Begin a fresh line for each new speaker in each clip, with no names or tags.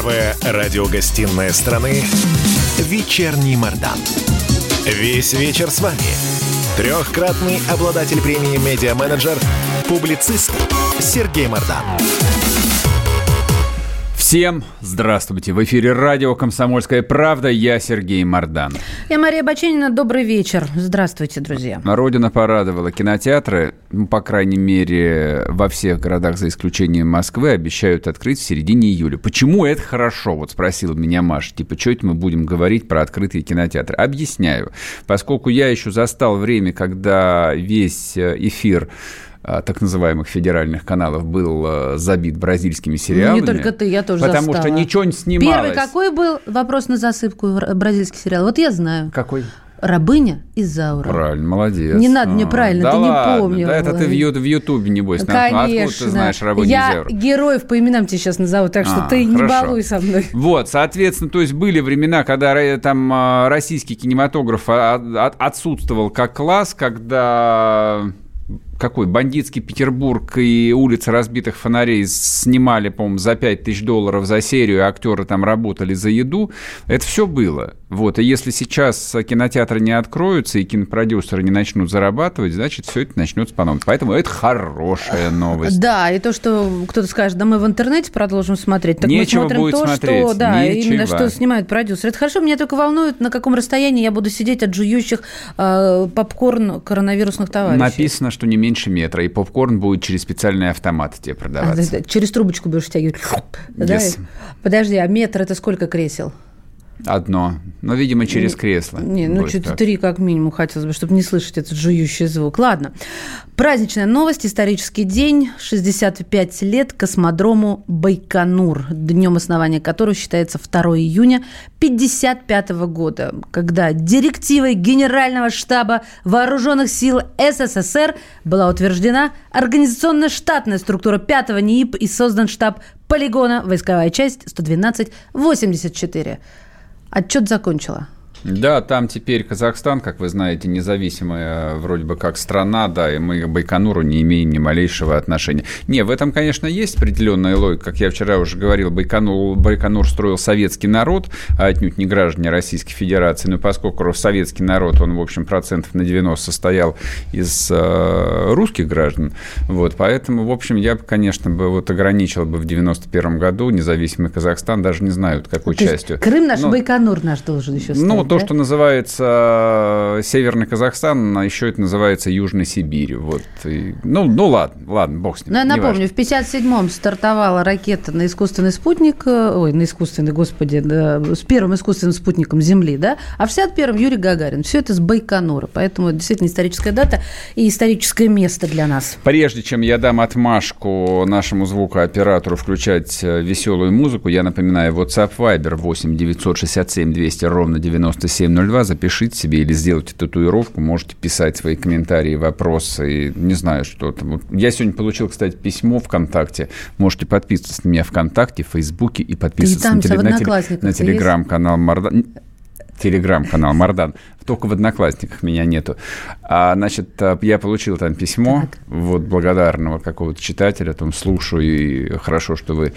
Первая радиогостинная страны «Вечерний Мордан». Весь вечер с вами. Трехкратный обладатель премии «Медиа-менеджер», публицист Сергей Мордан.
Всем здравствуйте! В эфире радио «Комсомольская правда». Я Сергей Мордан.
Я Мария Баченина. Добрый вечер. Здравствуйте, друзья.
Родина порадовала. Кинотеатры, ну, по крайней мере, во всех городах, за исключением Москвы, обещают открыть в середине июля. Почему это хорошо? Вот спросила меня Маша. Типа, что это мы будем говорить про открытые кинотеатры? Объясняю. Поскольку я еще застал время, когда весь э, эфир так называемых федеральных каналов был а, забит бразильскими сериалами.
Не только ты, я тоже
Потому
застала.
что ничего не снималось.
Первый какой был вопрос на засыпку бразильский сериал? Вот я знаю.
Какой?
Рабыня из Заура.
Правильно, молодец.
Не надо мне правильно,
да
ты
ладно,
не помню.
Да это ты в, ю- в Ютубе, небось.
Конечно.
Откуда ты знаешь Рабыню
Я
из Заура?
героев по именам тебе сейчас назову, так что
А,
ты не
хорошо.
балуй со мной.
Вот, соответственно, то есть были времена, когда там а, российский кинематограф а- а- отсутствовал как класс, когда какой бандитский Петербург и улицы разбитых фонарей снимали, по-моему, за 5 тысяч долларов за серию, а актеры там работали за еду. Это все было. Вот. И если сейчас кинотеатры не откроются и кинопродюсеры не начнут зарабатывать, значит, все это начнется по новому. Поэтому это хорошая новость.
Да, и то, что кто-то скажет, да мы в интернете продолжим смотреть, так
Нечего
мы смотрим
будет
то,
смотреть,
что, да,
нечего.
именно что снимают продюсеры. Это хорошо, меня только волнует, на каком расстоянии я буду сидеть от жующих э, попкорн коронавирусных товарищей.
Написано, что не меньше метра, и попкорн будет через специальные автоматы тебе
А,
продаваться.
да, да, через трубочку будешь втягивать. Да?
Yes.
Подожди, а метр это сколько кресел?
Одно. Но, видимо, через кресло.
Не, ну что-то три как минимум хотелось бы, чтобы не слышать этот жующий звук. Ладно. Праздничная новость, исторический день, 65 лет космодрому Байконур, днем основания которого считается 2 июня 55 года, когда директивой Генерального штаба Вооруженных сил СССР была утверждена организационно-штатная структура 5-го НИИП и создан штаб полигона, войсковая часть 112-84. Отчет закончила.
Да, там теперь Казахстан, как вы знаете, независимая вроде бы как страна, да, и мы к Байконуру не имеем ни малейшего отношения. Не, в этом, конечно, есть определенная логика. Как я вчера уже говорил, Байконур, Байконур строил советский народ, а отнюдь не граждане Российской Федерации. Но поскольку советский народ, он, в общем, процентов на 90 состоял из э, русских граждан, вот, поэтому, в общем, я бы, конечно, бы вот ограничил бы в 91 году независимый Казахстан, даже не знаю, какой
То
частью.
Крым наш,
Ну,
Байконур наш должен еще стать,
ну, то, что называется э, Северный Казахстан, а еще это называется Южной Сибирь. Вот. И- ну, ну, ладно, ладно, бог с ним.
Ну, я напомню, в 57-м стартовала ракета на искусственный спутник, э, ой, на искусственный, господи, да, с первым искусственным спутником Земли, да, а в 61-м Юрий Гагарин. Все это с Байконура, поэтому это действительно историческая дата и историческое место для нас.
Прежде чем я дам отмашку нашему звукооператору включать э, веселую музыку, я напоминаю, WhatsApp Viber 8 967 200 ровно 9702. Запишите себе или сделайте татуировку. Можете писать свои комментарии, вопросы. Не знаю, что там. Вот Я сегодня получил, кстати, письмо ВКонтакте. Можете подписываться на меня ВКонтакте, в Фейсбуке и подписываться на, теле- на теле- на телеграм-канал Мардан. Телеграм-канал Мардан. Только в Одноклассниках меня нету. А, значит, а, я получил там письмо вот благодарного какого-то читателя, там слушаю, и хорошо, что вы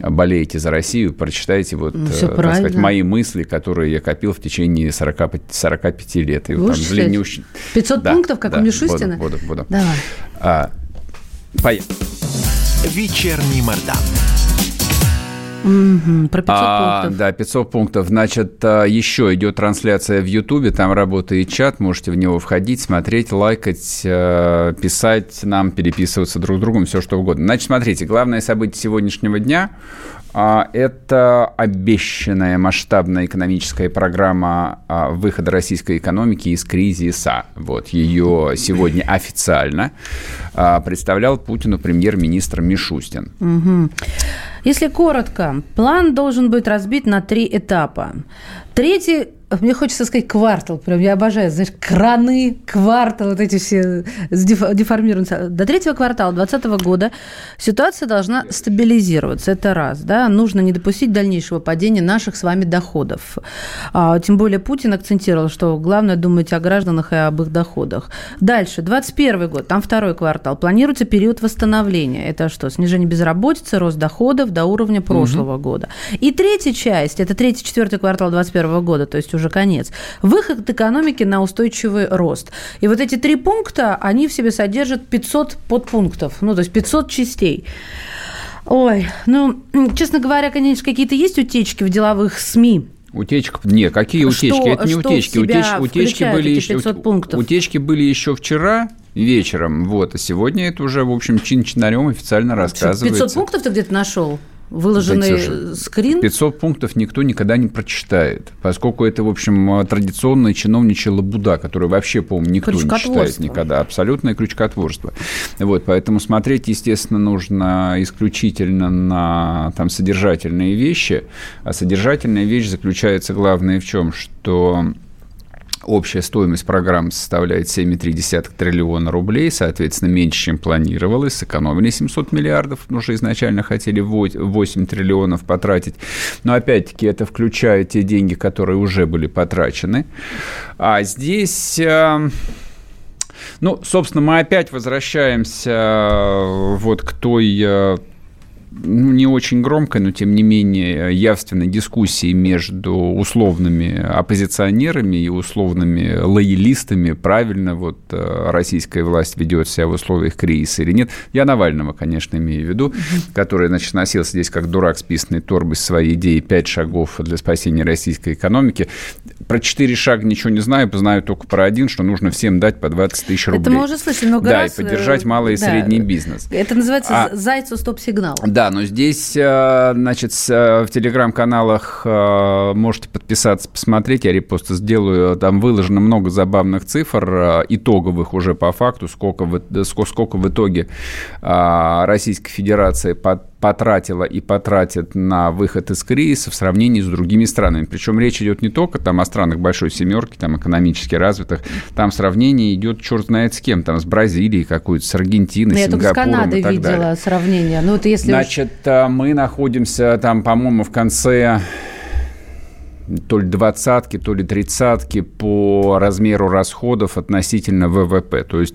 болеете за Россию, прочитайте вот,
Ну,
э, так
правильно.
сказать, мои мысли, которые я копил в течение 40, 45 лет. И вот там, уч-
500
Да,
пунктов, как
да,
у Мишустина?
Буду, буду, буду.
Давай.
А, поехали.
«Вечерний Мордан».
Мгм, про 500
А,
пунктов.
Да, 500 пунктов. Значит, а, еще идет трансляция в Ютубе, там работает чат, можете в него входить, смотреть, лайкать, э, писать нам, переписываться друг с другом, все что угодно. Значит, смотрите, главное событие сегодняшнего дня это обещанная масштабная экономическая программа а, выхода российской экономики из кризиса. Вот ее сегодня официально а, представлял Путину премьер-министр Мишустин.
Мгм. Если коротко, план должен быть разбит на три этапа. Третий мне хочется сказать квартал, прям я обожаю, знаешь, краны, квартал, вот эти все деформированные. До третьего квартала 2020 года ситуация должна стабилизироваться, это раз, да, нужно не допустить дальнейшего падения наших с вами доходов. А, тем более Путин акцентировал, что главное думать о гражданах и об их доходах. Дальше, 21 год, там второй квартал, планируется период восстановления. Это что, снижение безработицы, рост доходов до уровня прошлого угу. года. И третья часть, это третий, четвертый квартал 2021 года, то есть уже конец. Выход экономики на устойчивый рост. И вот эти три пункта, они в себе содержат 500 подпунктов, ну, то есть 500 частей. Ой, ну, честно говоря, конечно, какие-то есть утечки в деловых СМИ,
Утечка? Нет, какие утечки? Что, Это не утечки. Утеч, утечки, были еще, пунктов? утечки были еще вчера вечером, вот, а сегодня это уже, в общем, чин-чинарем официально рассказывается.
500 пунктов ты где-то нашел? Выложенный скрин?
500 пунктов никто никогда не прочитает, поскольку это, в общем, традиционная чиновничья лабуда, которую вообще, по-моему, никто не читает никогда. Абсолютное крючкотворство. Вот, поэтому смотреть, естественно, нужно исключительно на там, содержательные вещи. А содержательная вещь заключается, главное, в чем? Что Общая стоимость программы составляет 7,3 триллиона рублей, соответственно, меньше, чем планировалось. Сэкономили 700 миллиардов, потому что изначально хотели 8 триллионов потратить. Но, опять-таки, это включает те деньги, которые уже были потрачены. А здесь... Э, ну, собственно, мы опять возвращаемся э, вот к той э, ну, не очень громкой, но тем не менее явственной дискуссии между условными оппозиционерами и условными лоялистами, правильно вот э, российская власть ведет себя в условиях кризиса или нет. Я Навального, конечно, имею в виду, который, значит, носился здесь как дурак с писаной торбой своей идеей «Пять шагов для спасения российской экономики». Про четыре шага ничего не знаю, знаю только про один, что нужно всем дать по 20 тысяч рублей.
Это мы уже слышали много
да,
раз.
Да, и поддержать э, малый и да. средний бизнес.
Это называется а, «Зайцу стоп-сигнал».
Да, но здесь, э, значит, э, в телеграм-каналах э, можете подписаться, посмотреть, я репосты сделаю. Там выложено много забавных цифр, итоговых уже по факту, сколько в, сколько в итоге Российская Федерация под потратила и потратит на выход из кризиса в сравнении с другими странами. Причем речь идет не только там, о странах большой семерки, там, экономически развитых, там сравнение идет черт знает с кем, там с Бразилией какой-то, с Аргентиной, ну, Сингапуром
Я только с Канадой
и так
видела
далее.
сравнение. Ну, это если
Значит, уж... Э, мы находимся там, по-моему, в конце то ли двадцатки, то ли тридцатки по размеру расходов относительно ВВП. То есть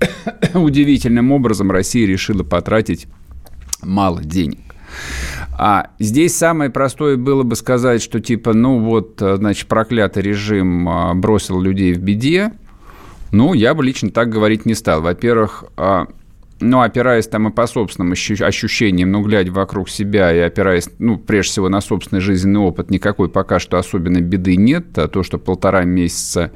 удивительным образом Россия решила потратить мало денег. А здесь самое простое было бы сказать, что типа, ну вот, значит, проклятый режим а, бросил людей в беде. Ну, я бы лично так говорить не стал. Во-первых, а, ну, опираясь там и по собственным ощущениям, ну, глядя вокруг себя и опираясь, ну, прежде всего на собственный жизненный опыт, никакой пока что особенной беды нет. А то, что полтора месяца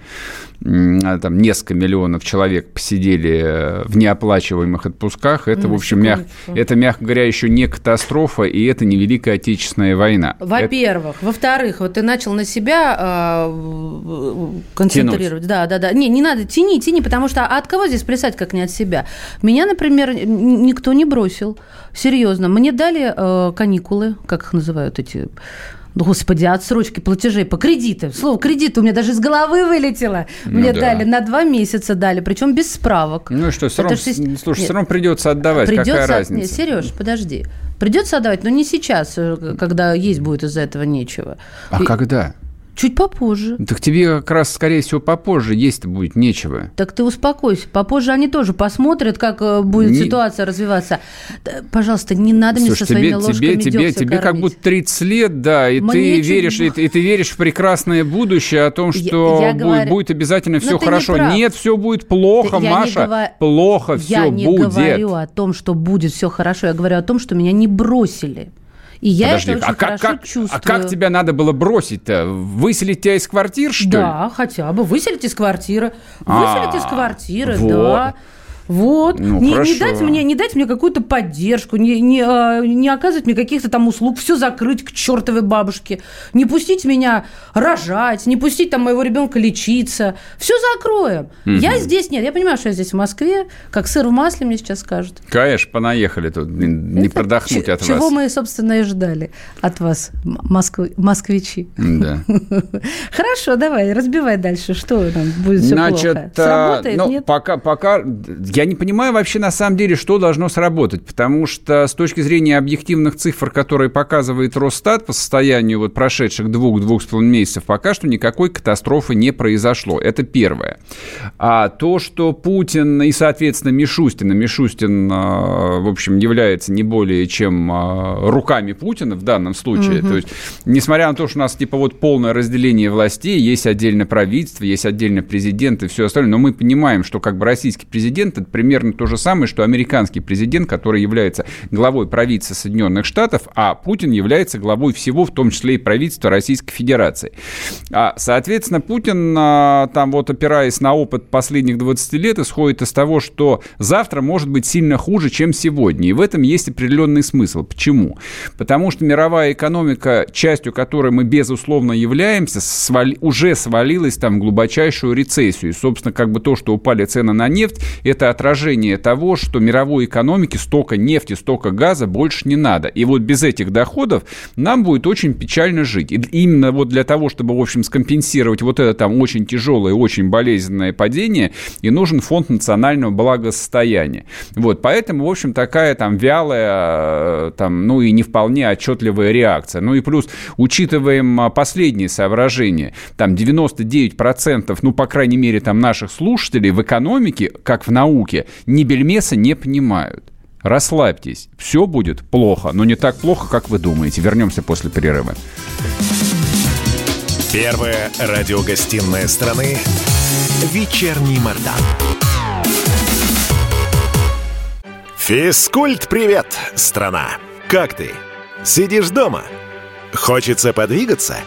там несколько миллионов человек посидели э, в неоплачиваемых отпусках, это, ну, в общем, мяг... это, мягко говоря, еще не катастрофа, и это не Великая Отечественная война.
Во-первых. Это... Во-вторых, вот ты начал на себя э, концентрировать. Тянуть. Да, да, да. Не, не надо, тяни, тяни, потому что а от кого здесь плясать, как не от себя? Меня, например, никто не бросил. Серьезно. Мне дали э, каникулы, как их называют эти Господи, отсрочки платежей по кредитам. Слово кредит у меня даже из головы вылетело. Ну, Мне да. дали на два месяца дали, причем без справок.
Ну и что, все равно, Это слушай, Нет, все равно придется отдавать. Придется, Какая разница? Нет,
Сереж, подожди. Придется отдавать, но не сейчас, э, когда есть будет из-за этого нечего.
А и... когда?
Чуть попозже.
Так тебе как раз, скорее всего, попозже есть будет нечего.
Так ты успокойся. Попозже они тоже посмотрят, как э, будет не... ситуация развиваться. Пожалуйста, не надо Слушай, мне со тебе, своими ложками
тебе, тебе, тебе как будто 30 лет, да, и ты веришь, и, и ты веришь в прекрасное будущее о том, что я, я будет, говорю... будет обязательно все хорошо. Не Нет, все будет плохо, я Маша. Говор... Плохо все
я
будет.
Я не говорю о том, что будет все хорошо. Я говорю о том, что меня не бросили. И я Подожди, это очень а как,
как,
чувствую.
А как тебя надо было бросить-то? Выселить тебя из квартир, что
да, ли? Да, хотя бы. Выселить из квартиры. Выселить а, из квартиры, вот. да. Вот. Ну, не, не, дать мне, не дать мне какую-то поддержку, не, не, а, не оказывать мне каких-то там услуг, все закрыть к чертовой бабушке, не пустить меня рожать, не пустить там моего ребенка лечиться. Все закроем. Угу. Я здесь нет. Я понимаю, что я здесь в Москве, как сыр в масле мне сейчас скажут.
Конечно, понаехали тут, не Это продохнуть ч- от
чего вас. Чего мы, собственно, и ждали от вас, Москвы, москвичи. Да. Хорошо, давай, разбивай дальше. Что там будет все Значит, плохо?
Сработает, ну, нет? Пока, пока я не понимаю вообще на самом деле, что должно сработать, потому что с точки зрения объективных цифр, которые показывает Росстат по состоянию вот прошедших двух-двух с половиной месяцев, пока что никакой катастрофы не произошло. Это первое. А то, что Путин и, соответственно, Мишустин, Мишустин, а, в общем, является не более чем а, руками Путина в данном случае, угу. то есть, несмотря на то, что у нас типа вот полное разделение властей, есть отдельное правительство, есть отдельно президент и все остальное, но мы понимаем, что как бы российский президент это примерно то же самое, что американский президент, который является главой правительства Соединенных Штатов, а Путин является главой всего, в том числе и правительства Российской Федерации. А, соответственно, Путин, а, там вот опираясь на опыт последних 20 лет, исходит из того, что завтра может быть сильно хуже, чем сегодня. И в этом есть определенный смысл. Почему? Потому что мировая экономика, частью которой мы безусловно являемся, свали, уже свалилась там в глубочайшую рецессию. И, собственно, как бы то, что упали цены на нефть, это отражение того, что мировой экономике столько нефти, столько газа больше не надо. И вот без этих доходов нам будет очень печально жить. И именно вот для того, чтобы, в общем, скомпенсировать вот это там очень тяжелое, очень болезненное падение, и нужен фонд национального благосостояния. Вот, поэтому, в общем, такая там вялая, там, ну и не вполне отчетливая реакция. Ну и плюс, учитываем а, последние соображения, там 99%, ну, по крайней мере, там наших слушателей в экономике, как в науке, ни бельмеса не понимают. Расслабьтесь, все будет плохо, но не так плохо, как вы думаете. Вернемся после перерыва.
Первая радиогостинная страны «Вечерний Мордан». Физкульт-привет, страна! Как ты? Сидишь дома? Хочется подвигаться –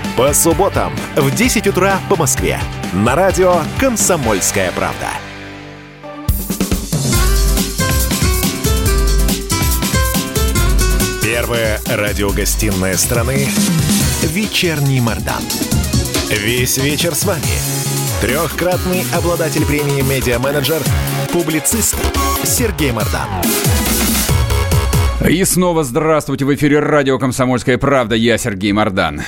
По субботам в 10 утра по Москве. На радио «Комсомольская правда». Первая радиогостинная страны «Вечерний Мордан». Весь вечер с вами. Трехкратный обладатель премии «Медиа-менеджер», публицист Сергей Мордан.
И снова здравствуйте в эфире радио «Комсомольская правда». Я Сергей Мордан.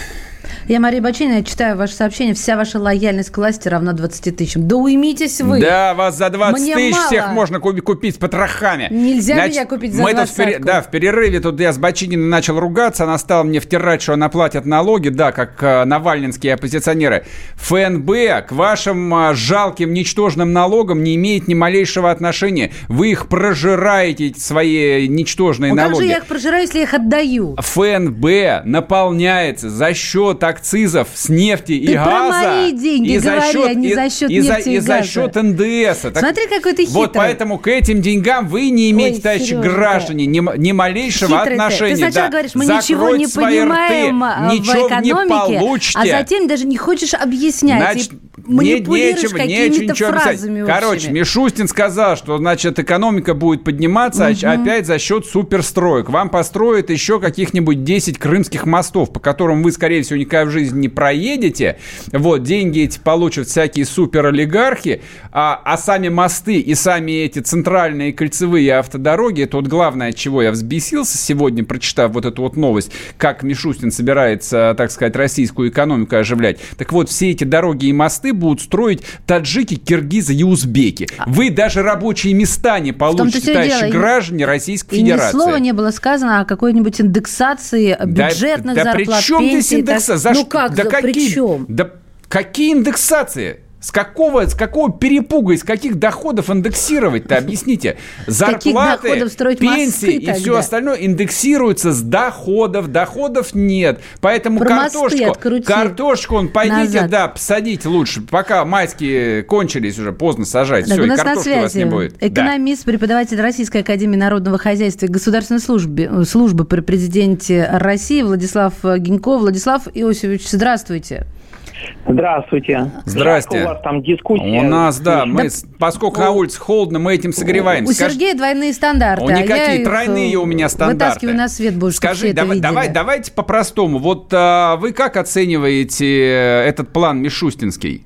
Я Мария Бачина, я читаю ваше сообщение. Вся ваша лояльность к власти равна 20 тысячам. Да уймитесь вы.
Да, вас за 20 Мне тысяч мало. всех можно купить с потрохами.
Нельзя Значит, меня купить за мы 20
тут в, Да, в перерыве тут я с Бачининой начал ругаться. Она стала мне втирать, что она платит налоги, да, как э, навальнинские оппозиционеры. ФНБ к вашим э, жалким, ничтожным налогам не имеет ни малейшего отношения. Вы их прожираете, свои ничтожные
ну,
налоги. Как
же я их прожираю, если я их отдаю?
ФНБ наполняется за счет акцизов с нефти Ты и газа. про
мои деньги и говори, за счет, а не за счет и, нефти и,
и, и за счет НДС. Так,
Смотри, какой ты хитрый.
Вот поэтому к этим деньгам вы не имеете, Ой, товарищи Сережа, граждане, ни, ни малейшего хитрый отношения.
Ты. ты сначала
да.
говоришь, мы Закройте ничего не понимаем рты, ничего в экономике, не получите. а затем даже не хочешь объяснять. Значит, манипулируешь какими-то фразами
общими. Короче, Мишустин сказал, что, значит, экономика будет подниматься угу. опять за счет суперстроек. Вам построят еще каких-нибудь 10 крымских мостов, по которым вы, скорее всего, никогда в жизни не проедете. Вот, деньги эти получат всякие суперолигархи, а, а сами мосты и сами эти центральные кольцевые автодороги, это вот главное, от чего я взбесился сегодня, прочитав вот эту вот новость, как Мишустин собирается, так сказать, российскую экономику оживлять. Так вот, все эти дороги и мосты будут строить таджики, киргизы и узбеки. А Вы даже рабочие места не получите, товарищи дело. граждане Российской и Федерации.
ни слова не было сказано о какой-нибудь индексации бюджетных да, да зарплат, при чем
пенсий. Здесь индекса?
За ну как,
да
за,
какие,
при чем?
Да какие индексации? С какого, с какого перепуга, из каких доходов индексировать-то, объясните? Зарплаты, пенсии и все остальное индексируется с доходов, доходов нет. Поэтому Про картошку, картошку он пойдите, назад. да, посадить лучше, пока майские кончились уже, поздно сажать. Так, все, у нас на связи у вас не будет.
Экономист, да. преподаватель Российской Академии Народного Хозяйства и Государственной службы, службы при президенте России Владислав Гинько. Владислав Иосифович, здравствуйте.
Здравствуйте.
Здрасте.
Как у вас там дискуссия?
У нас, да, мы, да, поскольку на улице холодно, мы этим согреваемся.
У Скаж... Сергея двойные стандарты.
Никакие, а тройные у меня стандарты.
Вытаскиваю на свет больше,
Скажи, давай, давай, давайте по-простому. Вот а, вы как оцениваете этот план Мишустинский?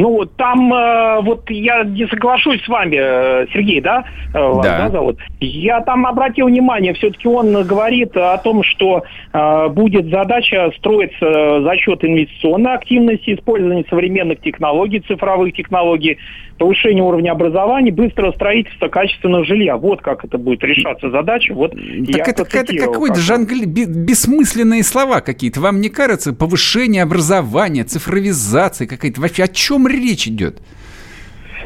Ну, вот там, э, вот я не соглашусь с вами, э, Сергей, да? Э, вас, да. да зовут? Я там обратил внимание, все-таки он говорит о том, что э, будет задача строиться за счет инвестиционной активности, использования современных технологий, цифровых технологий, повышение уровня образования, быстрого строительства качественного жилья. Вот как это будет решаться задача. Вот
так это, это какой-то жангли... бессмысленные слова какие-то. Вам не кажется повышение образования, цифровизация какая-то? Вообще о чем речь идет?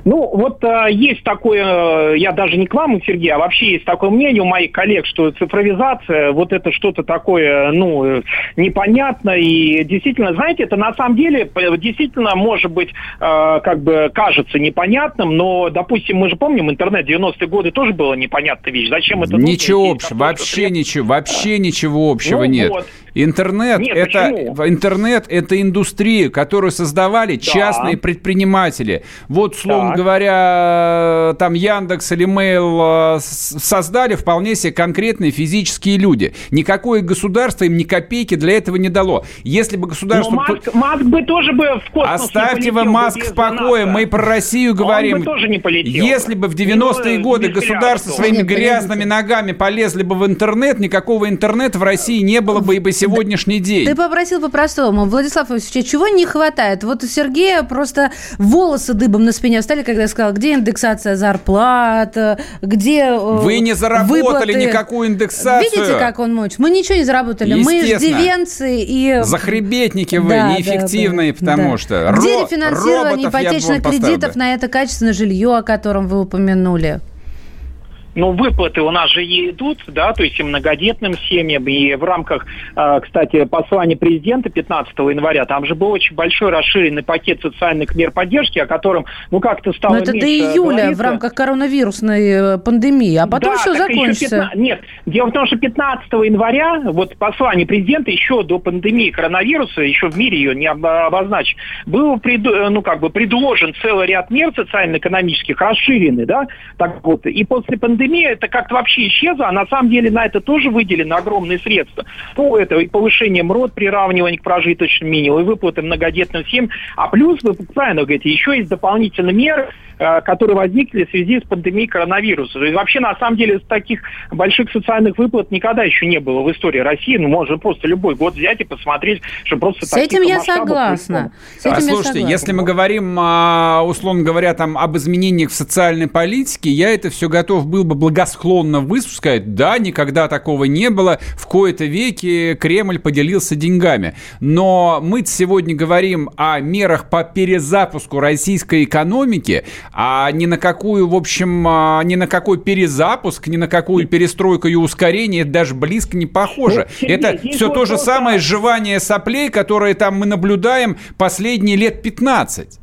Ну, вот э, есть такое, э, я даже не к вам, Сергей, а вообще есть такое мнение у моих коллег, что цифровизация, вот это что-то такое, ну, непонятно. И действительно, знаете, это на самом деле действительно может быть, э, как бы кажется непонятным, но, допустим, мы же помним, интернет 90-е годы тоже было непонятная вещь. Зачем это
Ничего общего, вообще ничего, вообще ничего общего ну, нет. Вот. Интернет Нет, это интернет это индустрия, которую создавали да. частные предприниматели. Вот, словно так. говоря, там Яндекс или Mail э, создали вполне себе конкретные физические люди. Никакое государство им ни копейки для этого не дало. Если бы государство... Но
Маск, Маск бы тоже бы в космос
Оставьте вы Маск в покое, мы про Россию говорим. Он бы тоже не полетел. Если бы в 90-е годы государство своими грязными ногами полезли бы в интернет, никакого интернета в России не было бы и бы сегодняшний день.
Ты попросил по-простому. Владислав Васильевич, чего не хватает? Вот у Сергея просто волосы дыбом на спине встали, когда я сказала, где индексация зарплат, где э,
Вы не заработали выплаты. никакую индексацию.
Видите, как он мочит? Мы ничего не заработали. Мы иждивенцы и...
Захребетники вы, да, неэффективные, да, потому да. что...
Где Ро- рефинансирование ипотечных кредитов на это качественное жилье, о котором вы упомянули?
Но выплаты у нас же идут, да, то есть и многодетным семьям, и в рамках, а, кстати, послания президента 15 января, там же был очень большой расширенный пакет социальных мер поддержки, о котором, ну, как-то стало
Но это до июля говорится. в рамках коронавирусной э, пандемии, а потом да, все закончится.
15... Нет, дело в том, что 15 января, вот послание президента еще до пандемии коронавируса, еще в мире ее не обозначить, был, пред... ну, как бы предложен целый ряд мер социально-экономических, расширенный, да, так вот, и после пандемии пандемия это как-то вообще исчезла, а на самом деле на это тоже выделены огромные средства. Ну, это и повышение МРОД, приравнивание к прожиточному минимуму, и выплаты многодетным семьям. А плюс, вы правильно говорите, еще есть дополнительные меры, которые возникли в связи с пандемией коронавируса. То есть вообще, на самом деле, таких больших социальных выплат никогда еще не было в истории России. Ну, можно просто любой год взять и посмотреть, что просто...
С этим я согласна.
С этим а, слушайте, согласна. если мы говорим, а, условно говоря, там, об изменениях в социальной политике, я это все готов был бы благосклонно выслушать. Да, никогда такого не было. В кои-то веки Кремль поделился деньгами. Но мы сегодня говорим о мерах по перезапуску российской экономики, а ни на какую, в общем, а, ни на какой перезапуск, ни на какую перестройку и ускорение это даже близко не похоже. Ну, это все то же самое сживание соплей, которое там мы наблюдаем последние лет 15.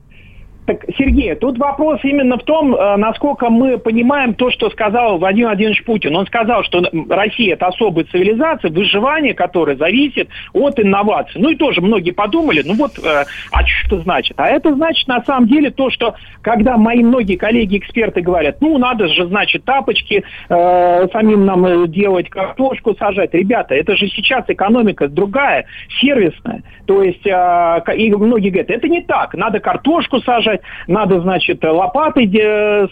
Так, Сергей, тут вопрос именно в том, э, насколько мы понимаем то, что сказал Владимир Владимирович Путин. Он сказал, что Россия – это особая цивилизация, выживание которой зависит от инноваций. Ну и тоже многие подумали, ну вот, э, а что это значит? А это значит на самом деле то, что когда мои многие коллеги-эксперты говорят, ну надо же, значит, тапочки э, самим нам э, делать, картошку сажать. Ребята, это же сейчас экономика другая, сервисная. То есть, э, и многие говорят, это не так, надо картошку сажать, надо, значит, лопаты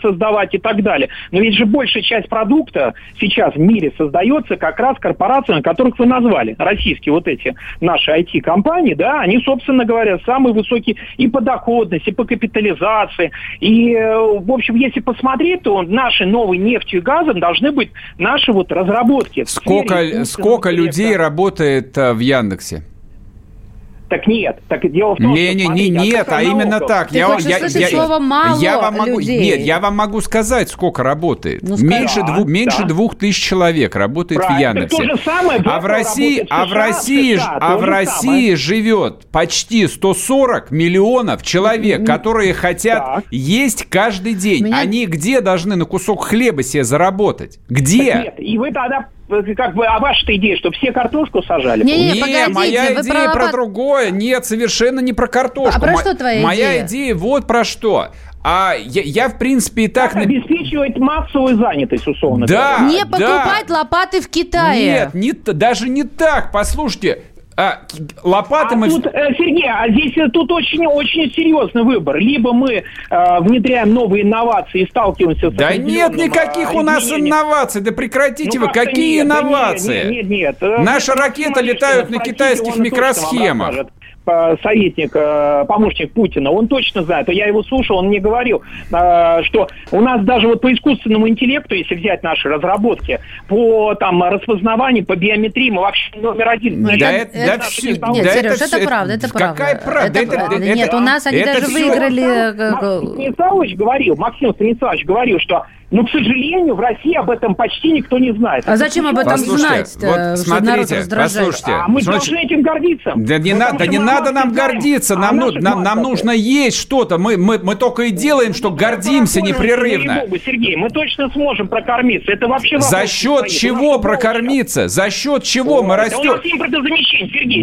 создавать и так далее. Но ведь же большая часть продукта сейчас в мире создается как раз корпорациями, которых вы назвали, российские вот эти наши IT-компании, да, они, собственно говоря, самые высокие и по доходности, и по капитализации. И, э, в общем, если посмотреть, то наши новые нефтью и газом должны быть наши вот разработки.
Сколько, сколько людей работает э, в Яндексе?
Так нет, так дело в том,
не, что... Не, не, не, нет, а именно так.
Ты я, хочешь я, я, слово мало
я вам могу,
людей?
Нет, я вам могу сказать, сколько работает. Ну, меньше, да, дву, да. меньше двух тысяч человек работает Правильно. в Яндексе.
То же самое,
а в России, а в России, США, а в России живет почти 140 миллионов человек, которые хотят так. есть каждый день. Меня... Они где должны на кусок хлеба себе заработать? Где?
нет, и вы тогда как бы, а ваша идея, что все картошку сажали?
Не, не, не моя идея про... про другое. Нет, совершенно не про картошку. А
про что твоя
моя идея? Моя идея вот про что. А я, я в принципе, и так...
Как обеспечивать массовую занятость, условно
да,
говоря.
Не покупать да. лопаты в Китае.
Нет, не, даже не так. Послушайте, а, лопаты
а
мы...
Тут, э, Сергей, а здесь э, тут очень-очень серьезный выбор. Либо мы э, внедряем новые инновации и сталкиваемся с
Да нет никаких у нас инноваций. Да прекратите ну, вы. Какие нет, инновации?
Нет, нет, нет.
Наши ракеты летают на китайских микросхемах
советник, э, помощник Путина, он точно знает, я его слушал, он мне говорил, э, что у нас даже вот по искусственному интеллекту, если взять наши разработки, по там распознаванию, по биометрии, мы вообще номер один.
Да, это, это, да, все, нет, да, Сереж, это, это правда, это правда.
Какая правда?
Это, это, это, нет, у нас они даже все... выиграли...
Максим Станиславович говорил, Максим Станиславович говорил, что но, к сожалению, в России об этом почти никто не знает.
А зачем об этом знать?
Вот смотрите, послушайте.
А мы
Смотрите,
должны этим гордиться.
Да не, на, да не надо нам гордиться. А нам, ну, нам, нам нужно есть что-то. Мы, мы, мы только и делаем, что гордимся непрерывно.
Сергей, мы точно сможем прокормиться. Это вообще
За счет чего прокормиться? За счет чего мы растем?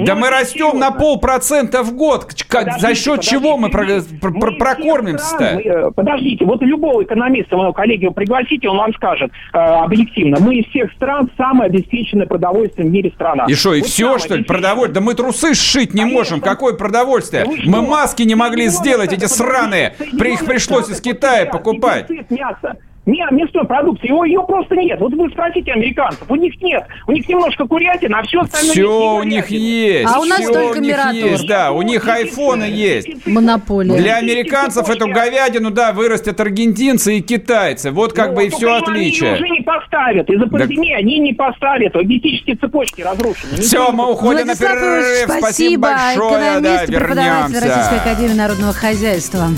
Да мы растем на полпроцента в год. За счет чего мы прокормимся-то?
Э, подождите, вот любого экономиста, моего коллеги пригласите, он вам скажет э, объективно. Мы из всех стран самая обеспеченная продовольствием в мире страна.
И что, и вот все, что ли, продовольствие? Да мы трусы сшить не Конечно. можем. Какое продовольствие? Да мы маски не могли сделать, эти сраные. При их пришлось из Китая покупать.
Мясо мясной продукции, его, ее просто нет. Вот вы спросите американцев, у них нет. У них немножко курятина, а все остальное
Все у них есть.
А у нас
все
только Мираторг.
Есть, да, у них айфоны есть.
Монополия.
Для американцев эту говядину, да, вырастят аргентинцы и китайцы. Вот как ну, бы и все отличие.
Они уже не поставят. Из-за пандемии они не поставят. Логистические цепочки разрушены.
Все, мы уходим на перерыв. Спасибо, спасибо большое.
Экономист, да, преподаватель Российской Академии Народного Хозяйства.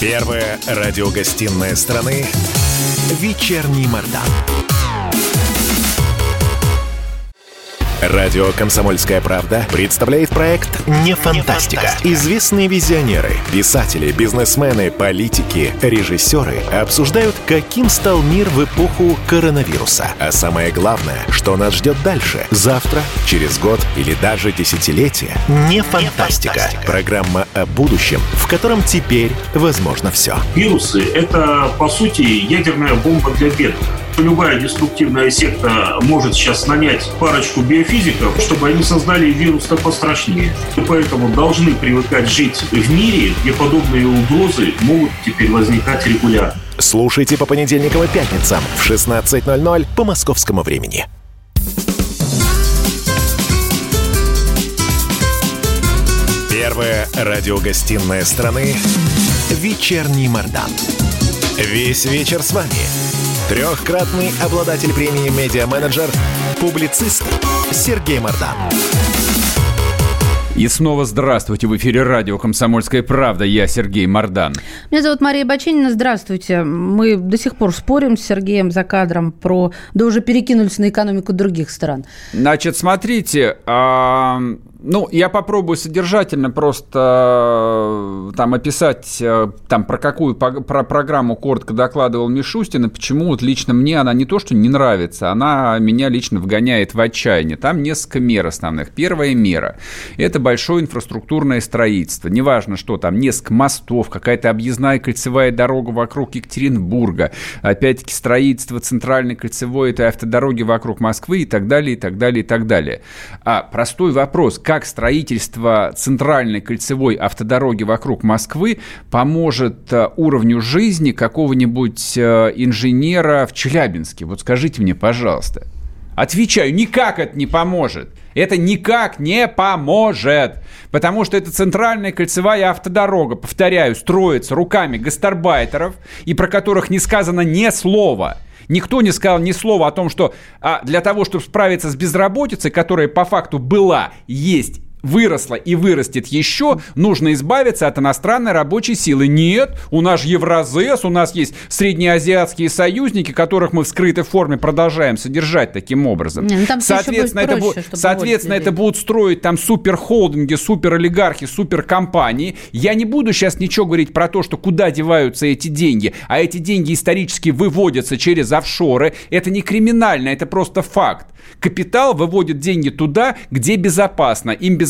Первая радиогостинная страны «Вечерний Мордан». Радио «Комсомольская правда» представляет проект «Не фантастика». Известные визионеры, писатели, бизнесмены, политики, режиссеры обсуждают, каким стал мир в эпоху коронавируса. А самое главное, что нас ждет дальше, завтра, через год или даже десятилетие. «Не фантастика». Программа о будущем, в котором теперь возможно все.
Вирусы — это, по сути, ядерная бомба для бедных любая деструктивная секта может сейчас нанять парочку биофизиков, чтобы они создали вирус-то пострашнее. И поэтому должны привыкать жить в мире, где подобные угрозы могут теперь возникать регулярно.
Слушайте по понедельникам и пятницам в 16.00 по московскому времени. Первая радиогостинная страны «Вечерний Мордан». Весь вечер с вами – Трехкратный обладатель премии «Медиа-менеджер», публицист Сергей Мардан.
И снова здравствуйте. В эфире радио «Комсомольская правда». Я Сергей Мардан.
Меня зовут Мария Баченина. Здравствуйте. Мы до сих пор спорим с Сергеем за кадром про... Да уже перекинулись на экономику других стран.
Значит, смотрите, ну, я попробую содержательно просто э, там описать, э, там про какую про программу коротко докладывал Мишустин, и почему вот лично мне она не то, что не нравится, она меня лично вгоняет в отчаяние. Там несколько мер основных. Первая мера – это большое инфраструктурное строительство. Неважно, что там, несколько мостов, какая-то объездная кольцевая дорога вокруг Екатеринбурга, опять-таки строительство центральной кольцевой этой автодороги вокруг Москвы и так далее, и так далее, и так далее. А простой вопрос – как строительство центральной кольцевой автодороги вокруг Москвы поможет э, уровню жизни какого-нибудь э, инженера в Челябинске? Вот скажите мне, пожалуйста. Отвечаю, никак это не поможет. Это никак не поможет. Потому что это центральная кольцевая автодорога, повторяю, строится руками гастарбайтеров, и про которых не сказано ни слова – Никто не сказал ни слова о том, что а, для того, чтобы справиться с безработицей, которая по факту была, есть выросла и вырастет еще, нужно избавиться от иностранной рабочей силы. Нет, у нас Евразес, у нас есть среднеазиатские союзники, которых мы в скрытой форме продолжаем содержать таким образом. Не, ну соответственно, это, проще, бу- соответственно это будут строить там суперхолдинги, суперолигархи, суперкомпании. Я не буду сейчас ничего говорить про то, что куда деваются эти деньги, а эти деньги исторически выводятся через офшоры. Это не криминально, это просто факт. Капитал выводит деньги туда, где безопасно. Им безопасно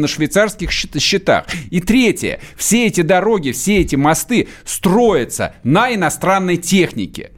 на швейцарских счетах. И третье. Все эти дороги, все эти мосты строятся на иностранной технике.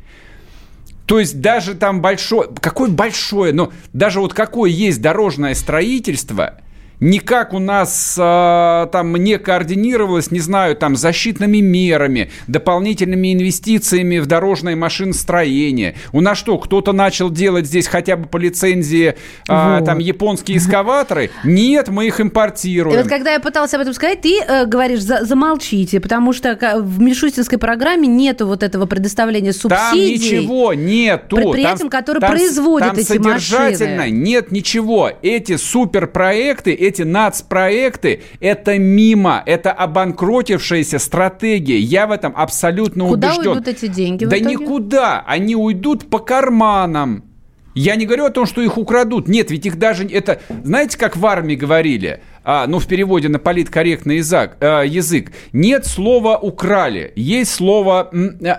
То есть даже там большое, какое большое, но даже вот какое есть дорожное строительство – никак у нас а, там не координировалось, не знаю, там защитными мерами, дополнительными инвестициями в дорожное машиностроение. У нас что, кто-то начал делать здесь хотя бы по лицензии а, вот. там японские эскаваторы? Нет, мы их импортируем.
И вот когда я пыталась об этом сказать, ты э, говоришь, за, замолчите, потому что в Мишустинской программе нету вот этого предоставления субсидий. Там
ничего нету.
Предприятиям, там, которые там, производят там эти
содержательно
машины.
нет ничего. Эти суперпроекты, эти нацпроекты – это мимо, это обанкротившаяся стратегия. Я в этом абсолютно
Куда
убежден.
Куда уйдут эти деньги
Да никуда. Они уйдут по карманам. Я не говорю о том, что их украдут. Нет, ведь их даже... Это, знаете, как в армии говорили? А, ну, в переводе на политкорректный язык, э, язык. Нет слова «украли». Есть слово э,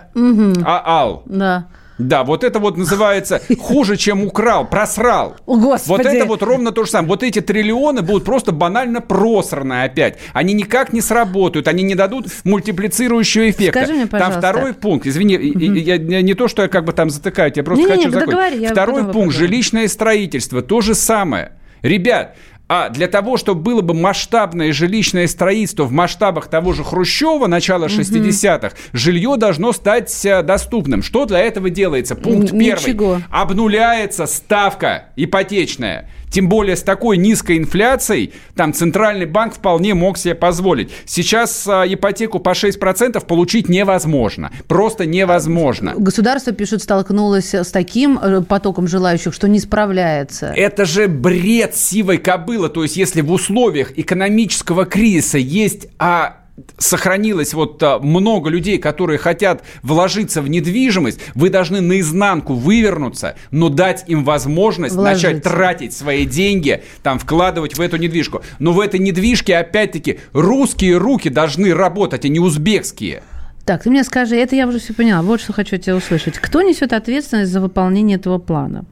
«аал».
Да.
Да, вот это вот называется хуже, чем украл, просрал.
О, Господи.
Вот это вот ровно то же самое. Вот эти триллионы будут просто банально просраны опять. Они никак не сработают, они не дадут мультиплицирующего эффекта.
Скажи мне,
пожалуйста. Там второй пункт, извини, угу. я, я, не то, что я как бы там затыкаю, я просто
не,
хочу
не,
закончить.
Договори,
второй пункт, жилищное строительство, то же самое. Ребят, а для того, чтобы было бы масштабное жилищное строительство в масштабах того же Хрущева начала 60-х, жилье должно стать э, доступным. Что для этого делается? Пункт Ничего. первый. Обнуляется ставка ипотечная. Тем более с такой низкой инфляцией там Центральный банк вполне мог себе позволить. Сейчас а, ипотеку по 6% получить невозможно. Просто невозможно.
Государство, пишут, столкнулось с таким э, потоком желающих, что не справляется.
Это же бред сивой кобылы. То есть если в условиях экономического кризиса есть а, сохранилось вот а, много людей, которые хотят вложиться в недвижимость, вы должны наизнанку вывернуться, но дать им возможность Вложиться. начать тратить свои деньги, там, вкладывать в эту недвижку. Но в этой недвижке, опять-таки, русские руки должны работать, а не узбекские.
Так, ты мне скажи, это я уже все поняла. Вот что хочу тебя услышать. Кто несет ответственность за выполнение этого плана?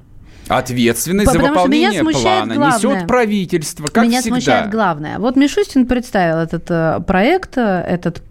Ответственность Потому за выполнение плана главное. несет правительство, как
меня
всегда.
смущает главное. Вот Мишустин представил этот э, проект, э, этот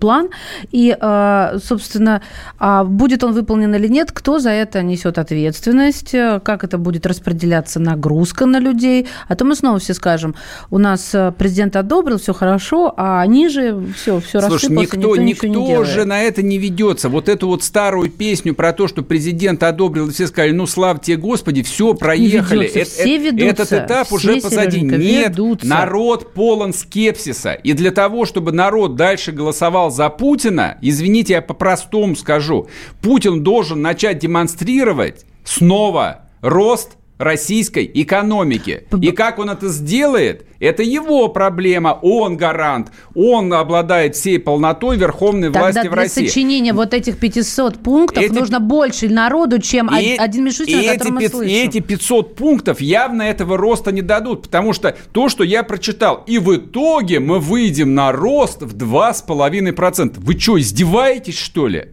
план, и, э, собственно, а будет он выполнен или нет, кто за это несет ответственность, как это будет распределяться нагрузка на людей. А то мы снова все скажем, у нас президент одобрил, все хорошо, а ниже все, все
Слушай, никто, никто, никто не же на это не ведется. Вот эту вот старую песню про то, что президент одобрил, и все сказали, ну, слава тебе, Господи, все, проехали.
Ведутся, это, все ведутся,
этот этап
все,
уже позади. Нет,
ведутся.
народ полон скепсиса. И для того, чтобы народ дальше голосовал за Путина, извините, я по-простому скажу, Путин должен начать демонстрировать снова рост российской экономики. И как он это сделает, это его проблема. Он гарант. Он обладает всей полнотой верховной
Тогда
власти в России.
для сочинения вот этих 500 пунктов эти... нужно больше народу, чем и... один Мишустин, и о котором эти, мы слышим.
И эти 500 пунктов явно этого роста не дадут, потому что то, что я прочитал, и в итоге мы выйдем на рост в 2,5%. Вы что, издеваетесь, что ли?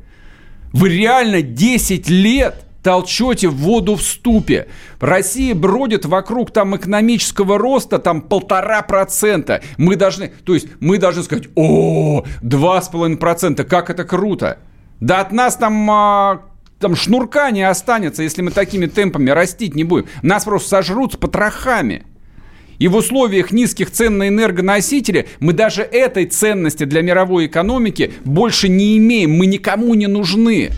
Вы реально 10 лет толчете воду в ступе. Россия бродит вокруг там экономического роста там полтора процента. Мы должны, то есть мы должны сказать, о, два с половиной процента, как это круто. Да от нас там а, там шнурка не останется, если мы такими темпами растить не будем. Нас просто сожрут с потрохами. И в условиях низких цен на энергоносители мы даже этой ценности для мировой экономики больше не имеем. Мы никому не нужны.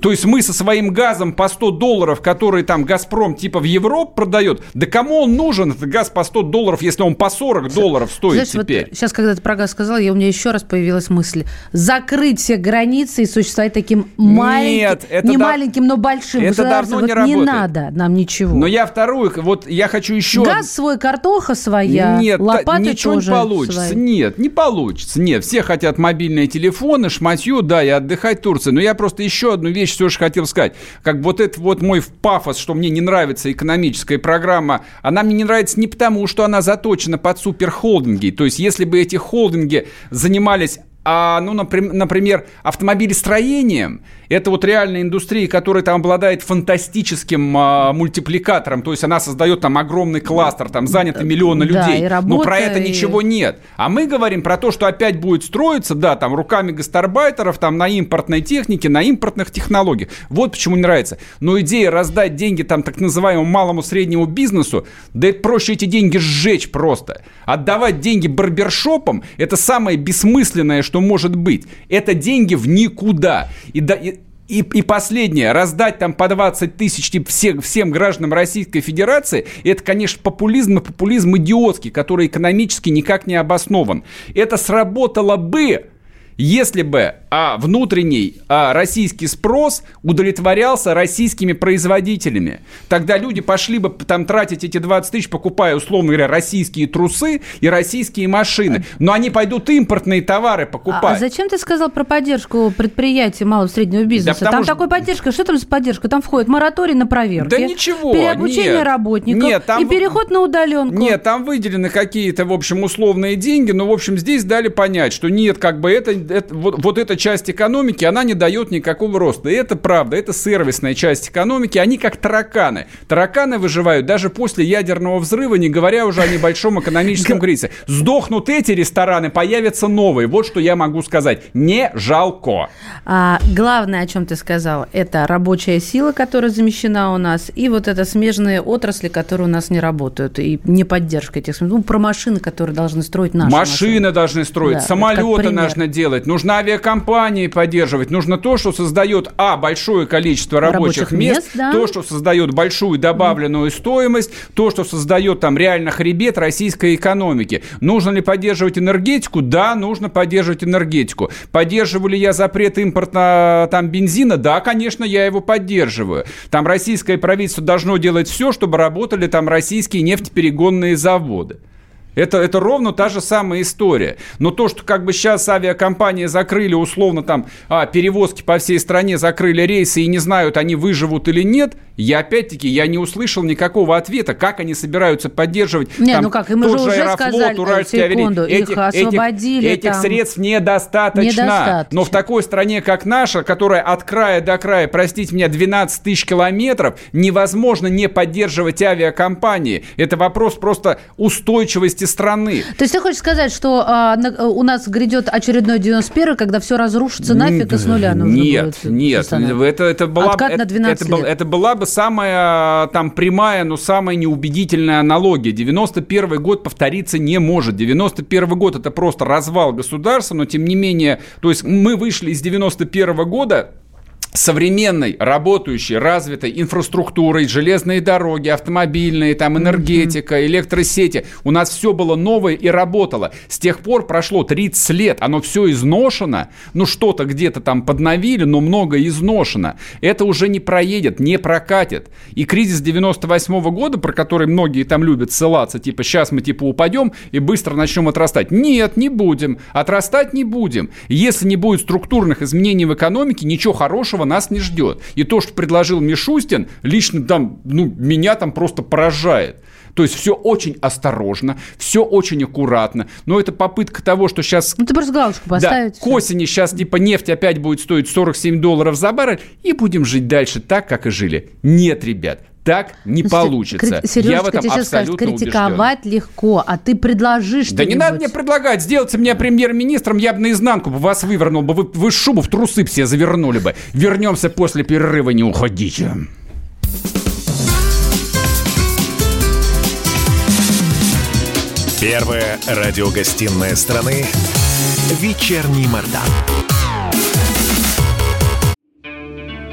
То есть мы со своим газом по 100 долларов, который там «Газпром» типа в Европу продает, да кому он нужен, этот газ по 100 долларов, если он по 40 долларов стоит Знаешь, теперь?
Вот сейчас, когда ты про газ сказал, я, у меня еще раз появилась мысль. Закрыть все границы и существовать таким маленьким, Нет, это не да... маленьким, но большим.
Это давно вот не работает.
Не надо нам ничего.
Но я вторую, вот я хочу еще...
Газ свой, картоха своя,
Нет,
лопаты
ничего
тоже
не получится.
Свои.
Нет, не получится. Нет, все хотят мобильные телефоны, шматью, да, и отдыхать в Турции. Но я просто еще одну вещь все же хотел сказать. Как вот это вот мой пафос, что мне не нравится экономическая программа, она мне не нравится не потому, что она заточена под суперхолдинги. То есть, если бы эти холдинги занимались а, ну, например, автомобилестроением, это вот реальная индустрия, которая там обладает фантастическим а, мультипликатором, то есть она создает там огромный кластер, там заняты миллионы да, людей, работа, но про это и... ничего нет. А мы говорим про то, что опять будет строиться, да, там руками гастарбайтеров, там на импортной технике, на импортных технологиях. Вот почему не нравится. Но идея раздать деньги там так называемому малому среднему бизнесу, да это проще эти деньги сжечь просто. Отдавать деньги барбершопам – это самое бессмысленное, что может быть. Это деньги в никуда. И, да, и, и, и последнее, раздать там по 20 тысяч типа, всем, всем гражданам Российской Федерации, это, конечно, популизм, но популизм идиотский, который экономически никак не обоснован. Это сработало бы, если бы а, внутренний а, российский спрос удовлетворялся российскими производителями, тогда люди пошли бы там тратить эти 20 тысяч, покупая, условно говоря, российские трусы и российские машины. Но они пойдут импортные товары покупать. А,
а зачем ты сказал про поддержку предприятий малого и среднего бизнеса? Да там что... такой поддержка. Что там за поддержка? Там входит мораторий на проверки.
Да ничего.
Переобучение нет, работников. Нет, там... И переход на удаленку.
Нет, там выделены какие-то, в общем, условные деньги. Но, в общем, здесь дали понять, что нет, как бы это это, вот, вот эта часть экономики, она не дает никакого роста. И это правда, это сервисная часть экономики. Они как тараканы. Тараканы выживают даже после ядерного взрыва, не говоря уже о небольшом экономическом кризисе. Сдохнут эти рестораны, появятся новые. Вот что я могу сказать. Не жалко.
А, главное, о чем ты сказал, это рабочая сила, которая замещена у нас, и вот это смежные отрасли, которые у нас не работают, и не поддержка этих ну, про машины, которые должны строить наши
машины. Машины должны строить, да, самолеты нужно делать, нужно нужно авиакомпании поддерживать, нужно то, что создает, а, большое количество рабочих, рабочих мест, мест да. то, что создает большую добавленную mm. стоимость, то, что создает там реально хребет российской экономики. Нужно ли поддерживать энергетику? Да, нужно поддерживать энергетику. Поддерживаю ли я запрет импорта там бензина? Да, конечно, я его поддерживаю. Там российское правительство должно делать все, чтобы работали там российские нефтеперегонные заводы. Это, это ровно та же самая история. Но то, что как бы сейчас авиакомпании закрыли условно там а, перевозки по всей стране, закрыли рейсы и не знают, они выживут или нет, я опять-таки я не услышал никакого ответа, как они собираются поддерживать
не, там, ну как, им тот же Аэрофлот, сказали, Уральский секунду. Этих, освободили
этих, этих средств недостаточно. недостаточно. Но в такой стране, как наша, которая от края до края, простите меня, 12 тысяч километров, невозможно не поддерживать авиакомпании. Это вопрос просто устойчивости страны.
То есть ты хочешь сказать, что а, на, у нас грядет очередной 91 когда все разрушится нафиг и с нуля нужно
Нет, будет нет. Это, это, была, Откат это, на 12 это, лет. это была бы бы самая там прямая, но самая неубедительная аналогия. 91 год повториться не может. 91 год это просто развал государства, но тем не менее, то есть мы вышли из 91 года современной, работающей, развитой инфраструктурой, железные дороги, автомобильные, там, энергетика, электросети. У нас все было новое и работало. С тех пор прошло 30 лет, оно все изношено. Ну, что-то где-то там подновили, но много изношено. Это уже не проедет, не прокатит. И кризис 98 -го года, про который многие там любят ссылаться, типа, сейчас мы типа упадем и быстро начнем отрастать. Нет, не будем. Отрастать не будем. Если не будет структурных изменений в экономике, ничего хорошего этого нас не ждет. И то, что предложил Мишустин, лично там, ну, меня там просто поражает. То есть все очень осторожно, все очень аккуратно. Но это попытка того, что сейчас...
Ну, ты просто галочку поставить.
Да, к осени сейчас типа нефть опять будет стоить 47 долларов за баррель, и будем жить дальше так, как и жили. Нет, ребят, так не ну, получится.
Сережечка, я в этом тебе абсолютно скажешь, критиковать убежден. легко, а ты предложи что
Да не надо мне предлагать. Сделайте меня премьер-министром, я бы наизнанку бы вас вывернул бы. Вы, вы шубу в трусы все завернули бы. Вернемся после перерыва, не уходите.
Первая радиогостинная страны «Вечерний Мордан».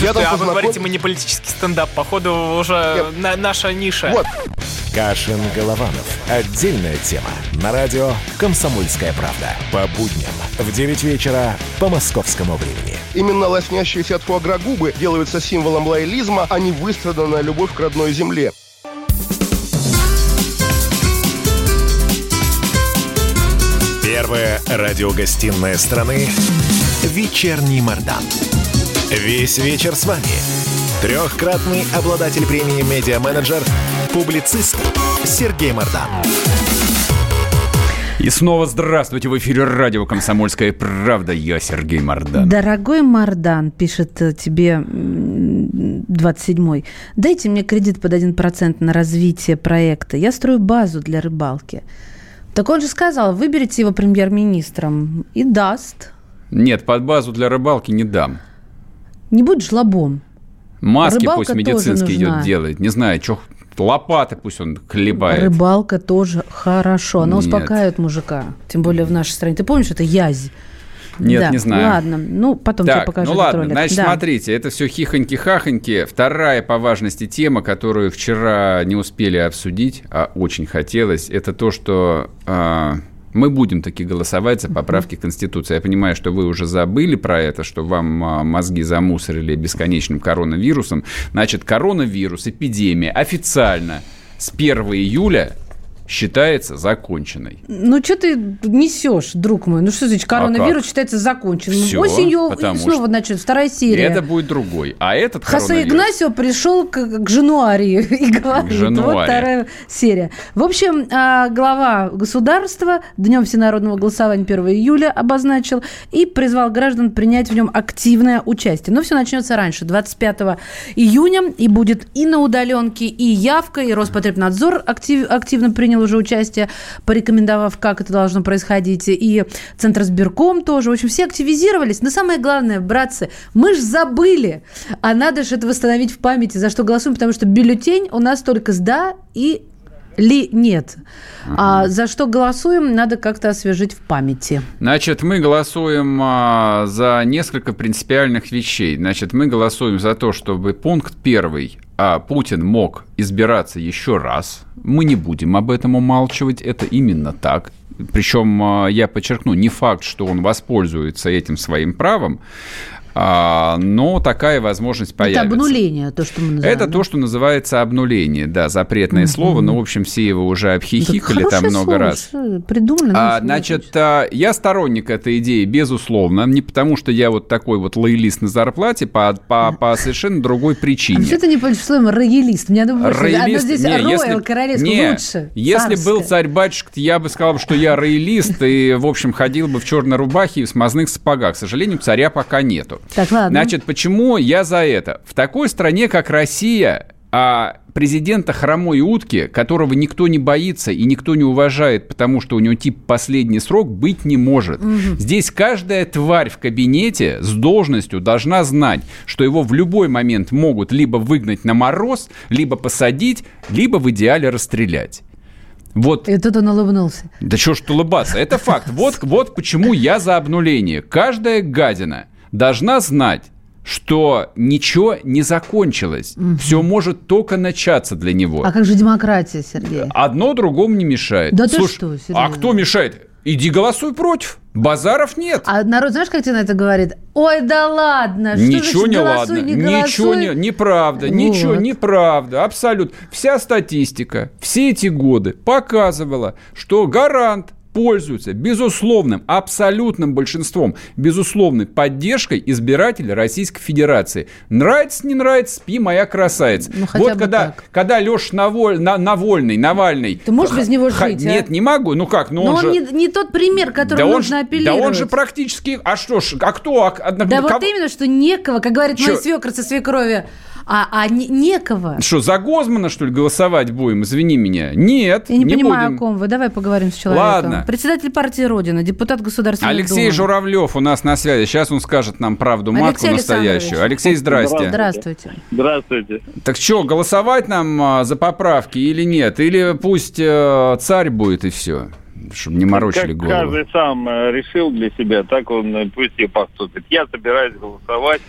Я а вы говорите, мы не политический стендап, походу уже на, наша ниша.
Вот.
Кашин Голованов. Отдельная тема. На радио «Комсомольская правда». По будням в 9 вечера по московскому времени.
Именно лоснящиеся от фуагра губы делаются символом лоялизма, а не выстраданная любовь к родной земле.
Первая радиогостинная страны «Вечерний Мордан». Весь вечер с вами. Трехкратный обладатель премии «Медиа-менеджер», публицист Сергей Мордан.
И снова здравствуйте в эфире радио «Комсомольская правда». Я Сергей Мордан.
Дорогой Мордан, пишет э, тебе 27-й, дайте мне кредит под 1% на развитие проекта. Я строю базу для рыбалки. Так он же сказал, выберите его премьер-министром и даст.
Нет, под базу для рыбалки не дам.
Не будь жлобом.
Маски Рыбалка пусть медицинские идет делает. Не знаю, что лопаты пусть он хлебает.
Рыбалка тоже хорошо. Она Нет. успокаивает мужика. Тем более в нашей стране. Ты помнишь, это язь.
Нет, да, не знаю.
Ладно, ну потом так, тебе покажу.
Ну ладно,
ролик.
значит,
да.
смотрите, это все хихоньки-хахоньки. Вторая по важности тема, которую вчера не успели обсудить, а очень хотелось, это то, что э, мы будем таки голосовать за поправки Конституции. Я понимаю, что вы уже забыли про это, что вам а, мозги замусорили бесконечным коронавирусом. Значит, коронавирус, эпидемия официально с 1 июля считается законченной.
Ну, что ты несешь, друг мой? Ну, что значит, коронавирус а считается законченным?
Все,
Осенью снова что... начнет вторая серия.
Это будет другой. А этот
Хосе. Игнасио пришел к, к Жануарии и говорит, вот вторая серия. В общем, а, глава государства днем всенародного голосования 1 июля обозначил и призвал граждан принять в нем активное участие. Но все начнется раньше, 25 июня, и будет и на удаленке, и явка, и Роспотребнадзор актив, активно принял принял уже участие, порекомендовав, как это должно происходить, и Центр сберком тоже. В общем, все активизировались. Но самое главное, братцы, мы же забыли, а надо же это восстановить в памяти, за что голосуем, потому что бюллетень у нас только с «да» и ли нет. А за что голосуем, надо как-то освежить в памяти.
Значит, мы голосуем а, за несколько принципиальных вещей. Значит, мы голосуем за то, чтобы пункт первый а Путин мог избираться еще раз. Мы не будем об этом умалчивать, это именно так. Причем, а, я подчеркну, не факт, что он воспользуется этим своим правом, но такая возможность появится.
Это обнуление, то, что мы
называем. Это то, что называется обнуление, да, запретное угу. слово, но, в общем, все его уже обхихикали там много
слово,
раз.
Придумали.
А, значит, а, я сторонник этой идеи, безусловно, не потому, что я вот такой вот лоялист на зарплате, по, по, по совершенно другой причине. А
что ты не понимаешь словом роялист? Мне думаю, роялист, здесь не, роял, если, королевский
не,
лучше.
Если царское. был царь-батюшка, я бы сказал, что я роялист и, в общем, ходил бы в черной рубахе и в смазных сапогах. К сожалению, царя пока нету.
Так, ладно.
Значит, почему я за это? В такой стране, как Россия, а президента хромой утки, которого никто не боится и никто не уважает, потому что у него тип последний срок, быть не может. Угу. Здесь каждая тварь в кабинете с должностью должна знать, что его в любой момент могут либо выгнать на мороз, либо посадить, либо в идеале расстрелять. Вот.
И тут он улыбнулся.
Да что ж улыбаться, это факт. Вот, вот почему я за обнуление. Каждая гадина – должна знать, что ничего не закончилось. Угу. Все может только начаться для него.
А как же демократия, Сергей?
Одно другому не мешает.
Да Слушай, ты что,
Сергей? А кто мешает? Иди голосуй против. Базаров нет.
А народ, знаешь, как тебе на это говорит? Ой, да ладно. Что
ничего
значит,
не
голосуй,
ладно.
Не
ничего не, неправда. Вот. Ничего неправда. Абсолютно. Вся статистика все эти годы показывала, что гарант пользуются безусловным, абсолютным большинством, безусловной поддержкой избирателей Российской Федерации. Нравится, не нравится, спи, моя красавица. Ну, вот когда, так. когда Леша Наволь, на, Навольный, Навальный...
Ты можешь без него жить,
х- а? Нет, не могу. Ну как? Ну,
Но
он,
он
же...
не, не тот пример, который да нужно
он,
апеллировать.
Да он же практически... А что ж, а кто? А,
да кого? вот именно, что некого, как говорит Чё? мой свекр со свекрови. А, а не, некого.
Что, за Гозмана, что ли, голосовать будем? Извини меня. Нет,
Я не,
не
понимаю,
будем.
о ком вы. Давай поговорим с человеком.
Ладно.
Председатель партии Родина, депутат Государственной
Алексей
Думы.
Журавлев у нас на связи. Сейчас он скажет нам правду матку
Алексей
настоящую. Алексей, здрасте.
Здравствуйте.
Здравствуйте.
Так что, голосовать нам а, за поправки или нет? Или пусть э, царь будет и все? Чтобы не морочили
как
голову.
каждый сам э, решил для себя, так он э, пусть и поступит. Я собираюсь голосовать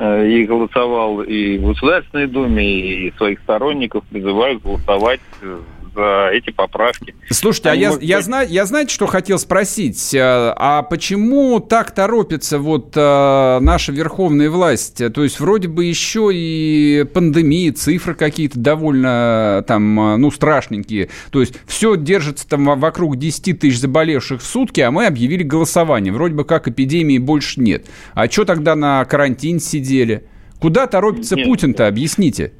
и голосовал и в Государственной Думе, и своих сторонников призываю голосовать э, за эти поправки.
Слушайте, а
Они,
я,
может
я,
быть-
знаю, я знаете, что хотел спросить? А а почему так торопится вот а, наша верховная власть? То есть вроде бы еще и пандемия, цифры какие-то довольно там, а, ну, страшненькие. То есть все держится там во- вокруг 10 тысяч заболевших в сутки, а мы объявили голосование. Вроде бы как эпидемии больше нет. А что тогда на карантин сидели? Куда торопится. Путин-то, объясните?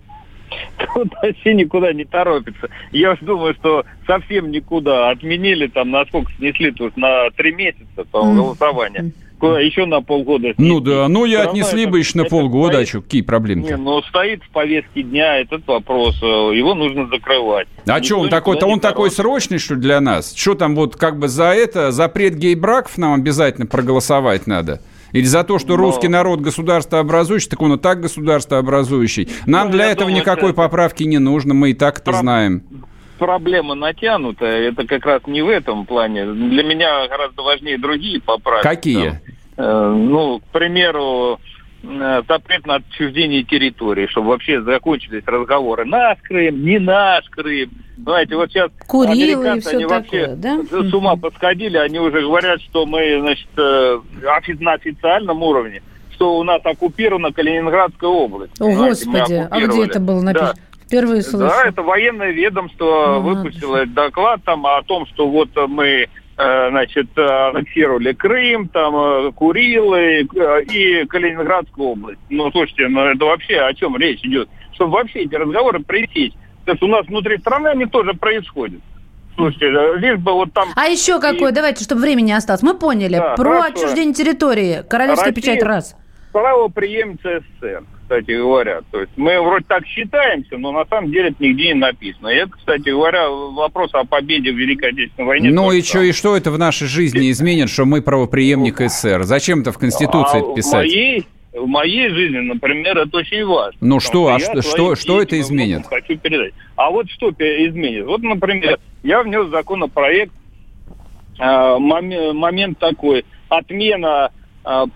Тут вообще никуда не торопится. Я уж думаю, что совсем никуда. Отменили там, насколько снесли, тут на три месяца по
Мгм.
голосования. Куда еще на полгода
Ну
снесли.
да, ну и
Всё равно
отнесли
это-
бы еще на полгода, а
стоит-
что, какие проблемы
Не, ну стоит в повестке дня этот вопрос, э, его нужно закрывать.
А
Никто
что, он такой,
никуда
он такой срочный, что ли, для нас? Что там вот как бы за это, запрет гей-браков нам обязательно проголосовать надо? Или за то, что
Но-
русский народ государство образующий, так он и так государство образующий. Нам
Ну,
для этого
думаю,
никакой
это-
поправки не нужно, мы и так это
Прав-
знаем.
Проблема натянутая, это как раз не в этом плане. Для меня гораздо важнее другие поправки.
Какие?
Э, ну, к примеру, запрет на отчуждение территории, чтобы вообще закончились разговоры. Наш Крым, не наш Крым. Знаете, вот сейчас
Курилы
американцы, они
такое,
вообще
да?
с ума посходили, они уже говорят, что мы, значит, э, на официальном уровне, что у нас оккупирована Калининградская область.
О,
мы
Господи, а где это было
Да.
написано? Впервые слышу.
Да, это военное ведомство
Ну,
выпустило этот доклад там о том, что вот мы э, значит, э, аннексировали Крым, там, э, Курилы э, и Калининградскую область. Ну, слушайте, ну это вообще о чем речь идет? Чтобы вообще эти разговоры пресечь. То есть у нас внутри страны они тоже происходят. Слушайте, э, лишь бы вот там...
А еще какой? Давайте, чтобы времени осталось. Мы поняли.
Да,
Про
хорошо.
отчуждение территории. Королевская
Россия-
печать раз.
правоприемница СССР, кстати говоря. То есть мы вроде так считаемся, но на самом деле это нигде не написано. И это, кстати говоря, вопрос о победе в Великой Отечественной войне.
Ну и что,
самое.
и что это в нашей жизни изменит, что мы правоприемник СССР? Зачем это в Конституции
А
это
в
писать?
моей, в моей жизни, например, это очень важно.
Ну что, а что- что- что это изменит?
Хочу передать. А вот что изменит? Вот, например, я внес законопроект, а, моме- момент такой, отмена м,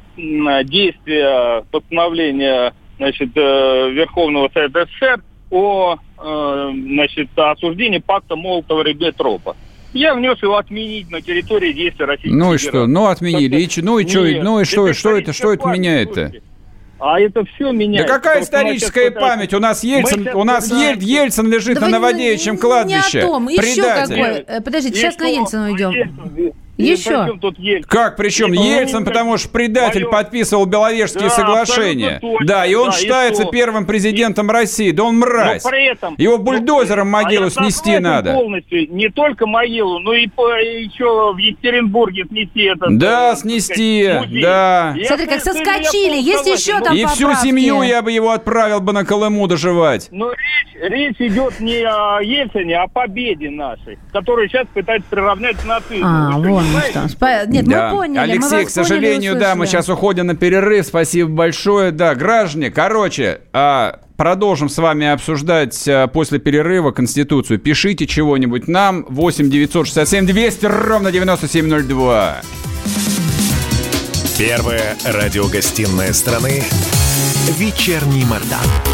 действия постановления значит, э, Верховного Совета СССР о э, значит, осуждении пакта Молотова-Риббентропа. Я внес его отменить на территории действия Российской
Ну и что? Ну отменили. И Ну и что?
Нет,
Ну и что?
это
Что это? Что это меняет-то?
А это все
Да
меняет.
какая
у нас
историческая память? У нас Ельцин, у нас Ель- Ельцин лежит
Да
на Новодевичьем кладбище.
Не о том. Еще
Предатель.
какой? Э, Подождите, сейчас на? Ельцина уйдем. Еще.
и причем тут Ельцин?
Как причем?
И,
Ельцин,
ну,
потому что предатель
моё-
подписывал Беловежские
Да,
соглашения.
точно.
Да, и он
Да, и
считается
что?
первым президентом России. Да он мразь.
Но при этом,
Его
ну,
бульдозером могилу
а я
снести надо.
полностью. Не только могилу, но и по- еще в Екатеринбурге снести это.
Да, снести, да.
Смотри, как соскочили. Есть еще там
И всю
поправки.
семью я бы его отправил бы на Колыму доживать.
Но речь, речь идет не о Ельцине, а о победе нашей, которую сейчас пытаются приравнять к нацизму.
А,
Вы
мы
знаете?
что. Спа- Нет,
Да.
мы поняли. мы
Алексей,
вас
к сожалению,
поняли,
да, мы сейчас уходим на перерыв. Спасибо большое. Да, граждане, короче, а, продолжим с вами обсуждать а, после перерыва Конституцию. Пишите чего-нибудь нам. 8 967 200 ровно 9702.
Первая радиогостинная страны «Вечерний Мордан».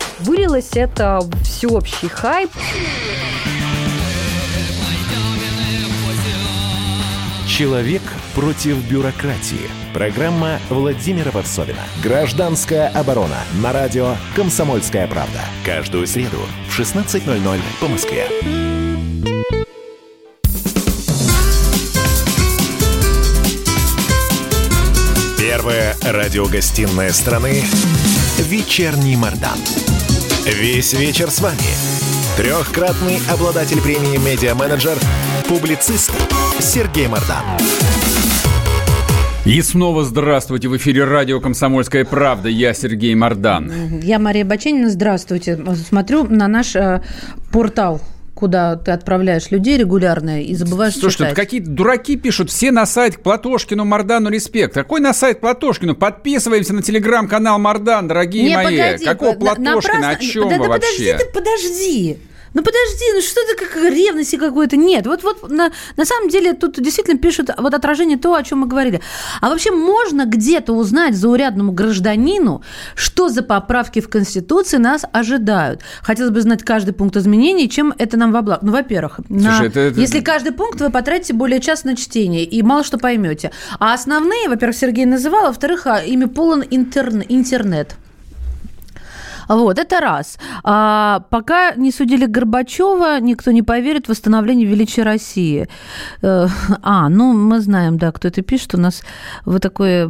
Вылилось это в всеобщий хайп.
Человек против бюрократии. Программа Владимира Варсовина. Гражданская оборона. На радио «Комсомольская правда». Каждую среду в 16.00 по Москве. Первая радиогостинная страны «Вечерний Мордан». Весь вечер с вами. Трехкратный обладатель премии «Медиа-менеджер», публицист Сергей Мордан.
И снова здравствуйте. В эфире радио «Комсомольская правда». Я Сергей Мордан.
Я Мария Баченина. Здравствуйте. Смотрю на наш э, портал куда ты отправляешь людей регулярно и забываешь
Слушай,
читать.
тут какие-то дураки пишут, все на сайт к Платошкину, Мардану, респект. Какой на сайт Платошкину? Подписываемся на телеграм-канал Мардан, дорогие
Не,
мои.
погоди,
Какого
на-
Платошкина?
напрасно-
О чем
да,
вы
да
вообще?
подожди, ты подожди. Ну подожди, ну что ты как ревности какой-то? Нет, вот, вот на, на самом деле тут действительно пишут вот отражение то, о чем мы говорили. А вообще можно где-то узнать заурядному гражданину, что за поправки в Конституции нас ожидают? Хотелось бы знать каждый пункт изменений, чем это нам во благо. Ну, во-первых, на-
это- это-
если каждый пункт вы потратите более часа на чтение, и мало что поймете. А основные, во-первых, Сергей называл, а во-вторых, а, ими полон интерн- интернет. Вот, это раз. А, пока не судили Горбачева, никто не поверит в восстановление величия России. Э, А, ну, мы знаем, да, кто это пишет. У нас вы такой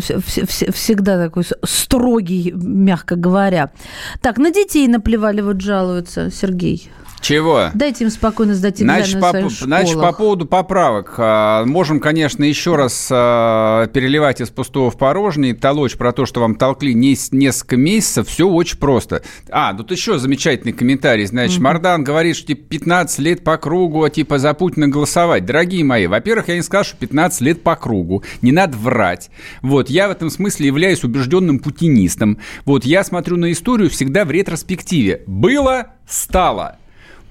всегда такой строгий, мягко говоря. Так, на детей наплевали, вот жалуются, Сергей.
Чего?
Дайте им спокойно сдать
Значит
экзамены
по, значит, по поводу поправок. а, Можем, конечно, еще раз а, переливать из пустого в порожнее, толочь про то, что вам толкли не- несколько месяцев. Все очень просто. А, тут еще замечательный комментарий. Значит, Мардан говорит, что типа 15 лет по кругу, а типа за Путина голосовать. Дорогие мои, во-первых, я не сказал, что 15 лет по кругу. Не надо врать. Вот, я в этом смысле являюсь убежденным путинистом. Вот, я смотрю на историю всегда в ретроспективе. Было, стало.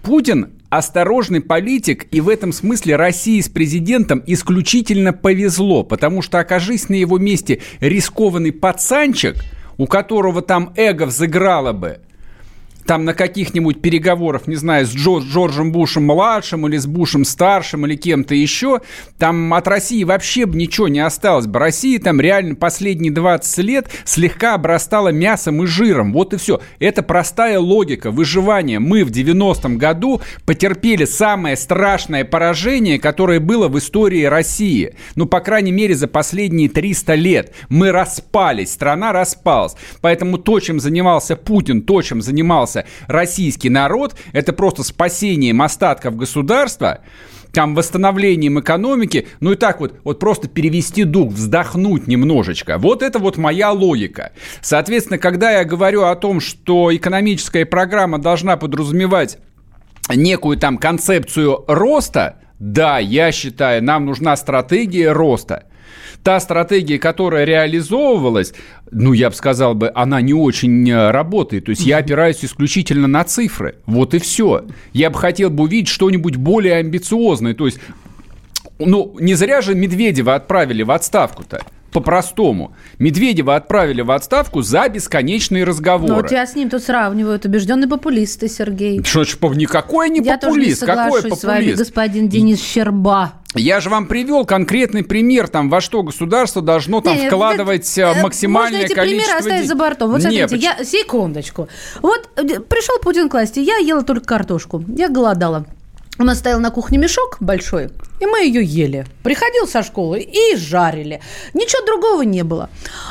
Путин осторожный политик, и в этом смысле России с президентом исключительно повезло, потому что окажись на его месте рискованный пацанчик, у которого там эго взыграло бы, там на каких-нибудь переговорах, не знаю, с Джо- Джорджем Бушем младшим или с Бушем старшим или кем-то еще, там от России вообще бы ничего не осталось бы. Россия там реально последние 20 лет слегка обрастала мясом и жиром. Вот и все. Это простая логика выживания. Мы в 90-м году потерпели самое страшное поражение, которое было в истории России. Ну, по крайней мере, за последние 300 лет. Мы распались, страна распалась. Поэтому то, чем занимался Путин, то, чем занимался российский народ, это просто спасением остатков государства, там восстановлением экономики, ну и так вот, вот просто перевести дух, вздохнуть немножечко. Вот это вот моя логика. Соответственно, когда я говорю о том, что экономическая программа должна подразумевать некую там концепцию роста, да, я считаю, нам нужна стратегия роста. Та стратегия, которая реализовывалась, ну, я бы сказал бы, она не очень э, работает. То есть я опираюсь исключительно на цифры. Вот и все. Я бы хотел бы увидеть что-нибудь более амбициозное. То есть, ну, не зря же Медведева отправили в отставку-то. По-простому. Медведева отправили в отставку за бесконечные
Ну,
разговоры.
вот тебя с ним тут сравнивают. Убежденный популист ты, Сергей.
Что по- никакой не
Я тоже не
популист. Какой
соглашусь с вами,
популист?
господин Денис Щерба.
Я же вам привел конкретный пример, там, во что государство должно там
Не,
вкладывать
это,
э,
э,
максимальное
Можно эти
количество
примеры оставить
де-
за бортом. Вот смотрите,
поч-
я, секундочку. Вот э, пришел Путин к власти, я ела только картошку. Я голодала. У нас стоял на кухне мешок большой, и мы ее ели. Приходил со школы и жарили. Ничего другого не было.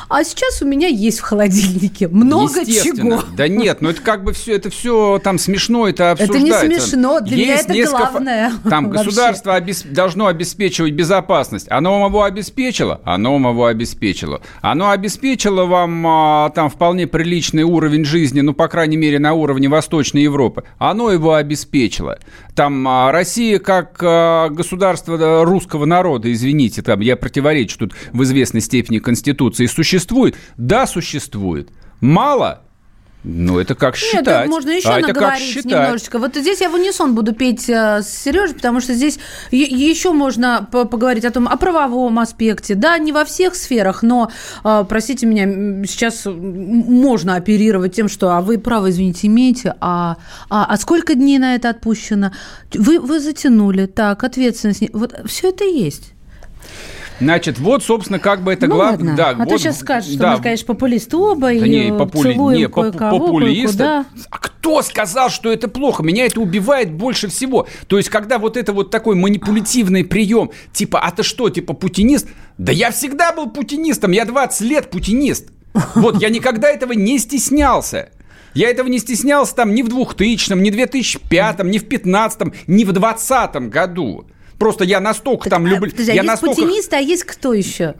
А сейчас у меня есть в холодильнике много чего.
Да нет, ну это как бы все, это все там смешно, это
Это не
обсуждается.
смешно, для меня это
несколько
главное
Там государство обес- должно обеспечивать безопасность. Оно вам его обеспечило? Оно вам его обеспечило. Оно обеспечило вам а, там вполне приличный уровень жизни, ну, по крайней мере, на уровне Восточной Европы. Оно его обеспечило. Там а, Россия как а, государство да, русского народа, извините, там я противоречу тут в известной степени Конституции, существует? Да, существует. Мало? Ну, это как
Нет,
считать.
это можно еще
а
наговорить немножечко. Вот здесь я в унисон буду петь э, с Сережей, потому что здесь еще можно по- поговорить о том, о правовом аспекте. Да, не во всех сферах, но, э, простите меня, сейчас можно оперировать тем, что, а вы право, извините, имеете, а, а, а сколько дней на это отпущено? Вы, вы затянули, так, ответственность. Вот все это есть.
Значит, вот, собственно, как бы это
ну,
главное.
Да, а
вот,
то сейчас скажешь, что
да.
мы, конечно, популисты оба,
да
и
не, попули...
целуем
не,
кое-кого,
популисты.
кое-куда.
А кто сказал, что это плохо? Меня это убивает больше всего. То есть, когда вот это вот такой манипулятивный прием, типа, а ты что, типа, путинист? Да я всегда был путинистом, я 20 лет путинист. Вот, я никогда этого не стеснялся. Я этого не стеснялся там ни в 2000, ни в 2005, ни в 2015, ни в 2020 году. Просто я настолько
Так,
там
а,
люблю...
подожди, а
я
есть
настолько...
путинисты, а есть кто еще?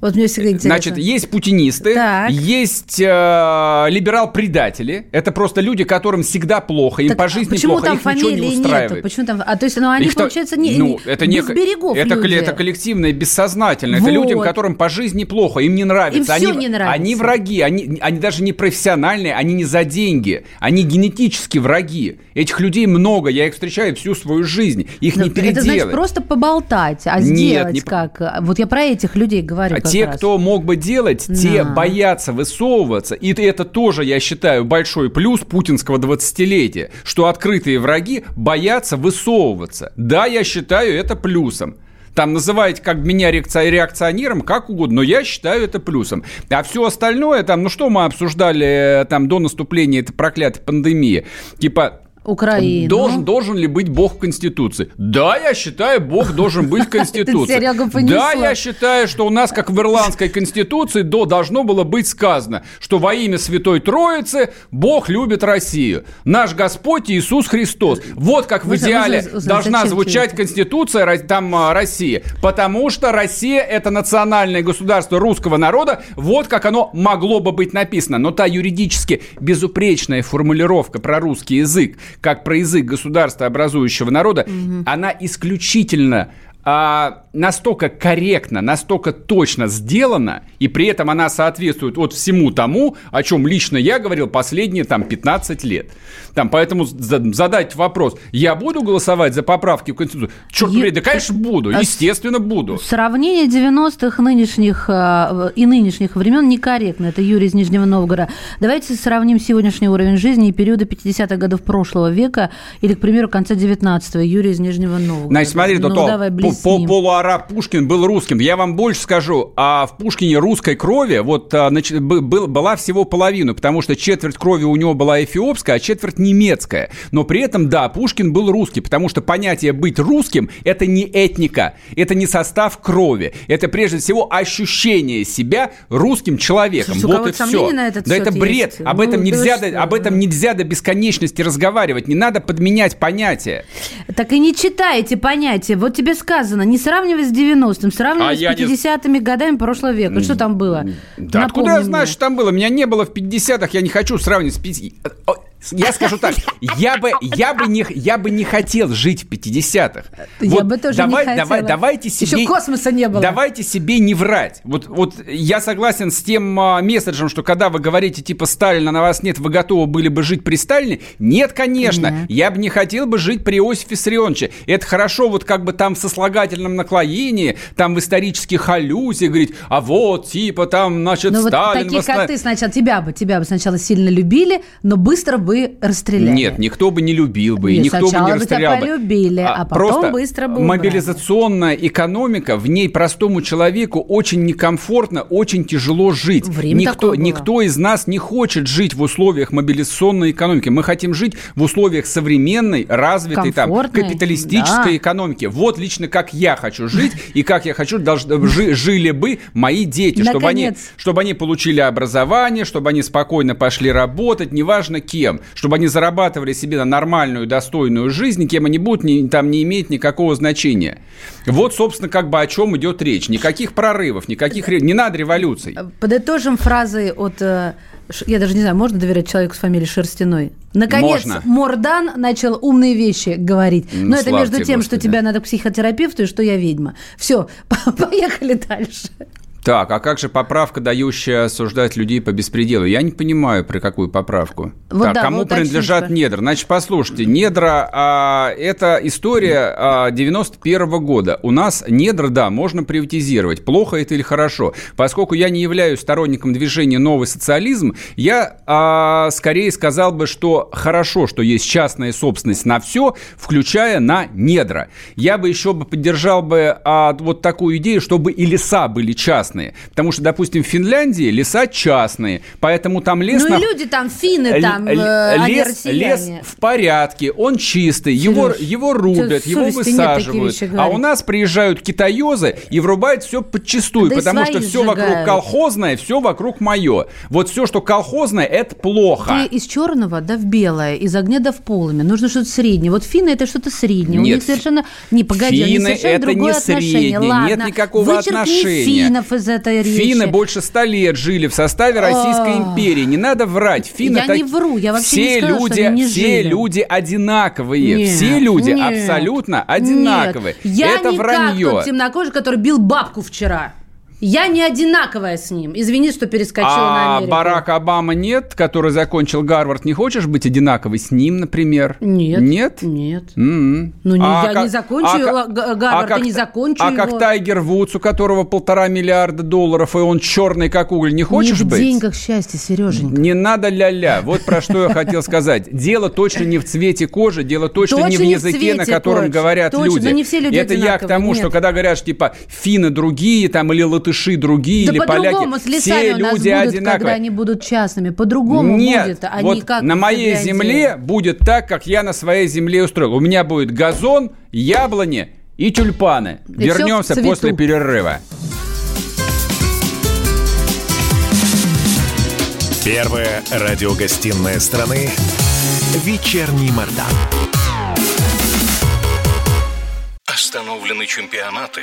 Вот мне всегда интересно.
Значит, есть путинисты,
Так.
есть э, либерал-предатели. Это просто люди, которым всегда плохо, им
Так,
по жизни
почему
плохо,
там
их ничего не устраивает.
нету? Почему там? А то есть, ну, они,
Их
получается, не,
ну,
не-
это
без
не,
берегов
это,
люди.
это коллективное, бессознательное.
Вот.
Это людям, которым по жизни плохо, им не нравится.
Им
они,
не нравится.
Они враги, они, они даже не профессиональные, они не за деньги, они генетически враги. Этих людей много, я их встречаю всю свою жизнь, их не
Ну, Это значит
переделать.
просто поболтать, а
Нет,
сделать
не-
как? Вот я про этих людей говорю
А те,
раз.
кто мог бы делать, те
Да.
боятся высовываться. И это тоже, я считаю, большой плюс путинского 20-летия, что открытые враги боятся высовываться. Да, я считаю это плюсом. Там называете как меня реакци- реакционером, как угодно, но я считаю это плюсом. А все остальное, там, ну что мы обсуждали э, там до наступления этой проклятой пандемии? Типа,
Украину.
Должен, должен ли быть Бог в Конституции? Да, я считаю, Бог должен быть в Конституции. Да, я считаю, что у нас, как в Ирландской Конституции, до, должно было быть сказано, что во имя Святой Троицы Бог любит Россию. Наш Господь Иисус Христос. Вот как в идеале должна звучать? Конституция там а, России. Потому что Россия – это национальное государство русского народа. Вот как оно могло бы быть написано. Но та юридически безупречная формулировка про русский язык, как про язык государства образующего народа, она исключительно а, настолько корректно, настолько точно сделана, и при этом она соответствует вот всему тому, о чем лично я говорил последние там 15 лет. Там, поэтому за- задать вопрос, я буду голосовать за поправки в Конституцию? Черт побери, да, конечно, буду,
А
естественно, буду.
Сравнение 90-х нынешних э, и нынешних времен некорректно. Это Юрий из Нижнего Новгорода. Давайте сравним сегодняшний уровень жизни и периоды 50-х годов прошлого века или, к примеру, конца 19-го. Юрий из Нижнего Новгорода.
Значит, смотри,
ну,
то,
давай,
по- полуараб Пушкин был русским. Я вам больше скажу, а в Пушкине русской крови вот а, нач- бы- был- была всего половину, потому что четверть крови у него была эфиопская, а четверть немецкая. Но при этом, да, Пушкин был русский, потому что понятие быть русским – это не этника, это не состав крови, это прежде всего ощущение себя русским человеком.
Слушай,
вот и все.
на этот
да это бред.
есть?
Об
Ну,
этом
да
нельзя,
что?
об этом нельзя до бесконечности разговаривать. Не надо подменять понятия.
Так и не читайте понятия. Вот тебе сказано, не сравнивай с 90-м, сравнивай
А
с
я не-
50-ми годами прошлого века. Что там было?
Да
Напомни
откуда я знаю, что там было? Меня не было в 50-х, я не хочу сравнивать с 50 О, Я скажу так, я бы, я бы, не, я бы не хотел жить в 50-х.
Я бы тоже не
давай,
хотела.
Давай, давайте себе...
Еще космоса не было.
Давайте себе не врать. Вот, вот я согласен с тем а, месседжем, что когда вы говорите, типа, Сталина на вас нет, вы готовы были бы жить при Сталине? Нет, конечно.
Нет.
Я бы не хотел бы жить при Иосифе Виссарионовиче. Это хорошо вот как бы там в сослагательном наклоении, там в исторических аллюзиях говорить, а вот, типа, там, значит,
Ну вот
Сталин...
такие,
восна-
как ты, сначала тебя бы, тебя бы сначала сильно любили, но быстро бы расстреляли.
Нет, никто бы не любил бы, и
Нет,
никто бы не
бы
расстрелял бы.
полюбили, а потом
просто
быстро бы
мобилизационная экономика, в ней простому человеку очень некомфортно, очень тяжело жить.
Время
никто, никто из нас не хочет жить в условиях мобилизационной экономики. Мы хотим жить в условиях современной, развитой, там, капиталистической
да.
экономики. Вот лично как я хочу жить, и как я хочу, жили бы мои дети, чтобы они, чтобы они получили образование, чтобы они спокойно пошли работать, неважно кем, чтобы они зарабатывали себе на нормальную, достойную жизнь, кем они будут, не, там не имеет никакого значения. Вот, собственно, как бы о чем идет речь. Никаких прорывов, никаких... Не надо революций.
Подытожим фразой от... э, Я даже не знаю, можно доверять человеку с фамилией Шерстяной? Наконец,
Можно.
Мордан начал умные вещи говорить.
Ну,
Но это
слава
между тем, что
Господи.
тебя надо к психотерапевту и что я ведьма. Все, поехали дальше.
Так, а как же поправка, дающая осуждать людей по беспределу? Я не понимаю, при какую поправку.
Вот
так,
да,
кому
уточните,
принадлежат
что-
недра? Значит, послушайте, недра а, это история а, 91 года. У нас недра, да, можно приватизировать. Плохо это или хорошо? Поскольку я не являюсь сторонником движения новый социализм, я а, скорее сказал бы, что хорошо, что есть частная собственность на все, включая на недра. Я бы еще бы поддержал бы а, вот такую идею, чтобы и леса были частные. Потому что, допустим, в Финляндии леса частные, поэтому там лес...
Ну
на-
и люди там, финны там, э,
лес, лес в порядке, он чистый, его, его
у
рубят, его высаживают. А у нас приезжают китаёзы и врубают все подчистую,
Да
потому что все вокруг
сжигают.
колхозное, все вокруг мое. Вот все, что колхозное, это плохо.
Ты из черного да в белое, из огня да в полыми. Нужно что-то среднее. Вот финны это что-то среднее. У
Нет,
них совершенно... Не, погоди, у них
Финны
совершенно
это
другое
не
отношение.
среднее,
Ладно,
нет никакого
вычеркни
отношения.
финнов из этой речи.
Финны больше ста лет жили в составе Российской
А.
империи. Не надо врать. Финны
Я
так-
не вру, я вообще
все
не что
люди,
они не
все
жили.
люди одинаковые.
Нет,
все люди
нет,
абсолютно одинаковые.
Нет, я
это
не
вранье.
как тот темнокожий, который бил бабку вчера. Я не одинаковая с ним. Извини, что перескочила на
А
Америку.
Барак Обама нет, который закончил Гарвард. Не хочешь быть одинаковой с ним, например?
Нет.
Нет?
Нет.
М-м.
Ну, не-
А
я
как-
не закончила
а
Га- Гарвард,
а как-
не закончу
А
его.
как Тайгер Вудс, у которого полтора миллиарда долларов, и он черный, как уголь, не хочешь
не в
быть?
деньгах счастье, Сереженька.
Не надо ля-ля. Вот про что я хотел сказать. Дело точно не в цвете кожи, дело точно, не в
в
языке, на котором говорят люди. Это я к тому, что когда говорят, типа финны другие там или латыши другие,
Да
или
по-другому,
поляки,
с
все
у нас
люди
будут,
одинаковые.
когда они будут частными. По-другому
Нет,
будет, а
вот
не как
на моей земле будет так, как я на своей земле устроил. У меня будет газон, яблони и тюльпаны.
И
Вернемся после перерыва.
Первая радиогостинная страны «Вечерний Мордан».
Остановлены чемпионаты.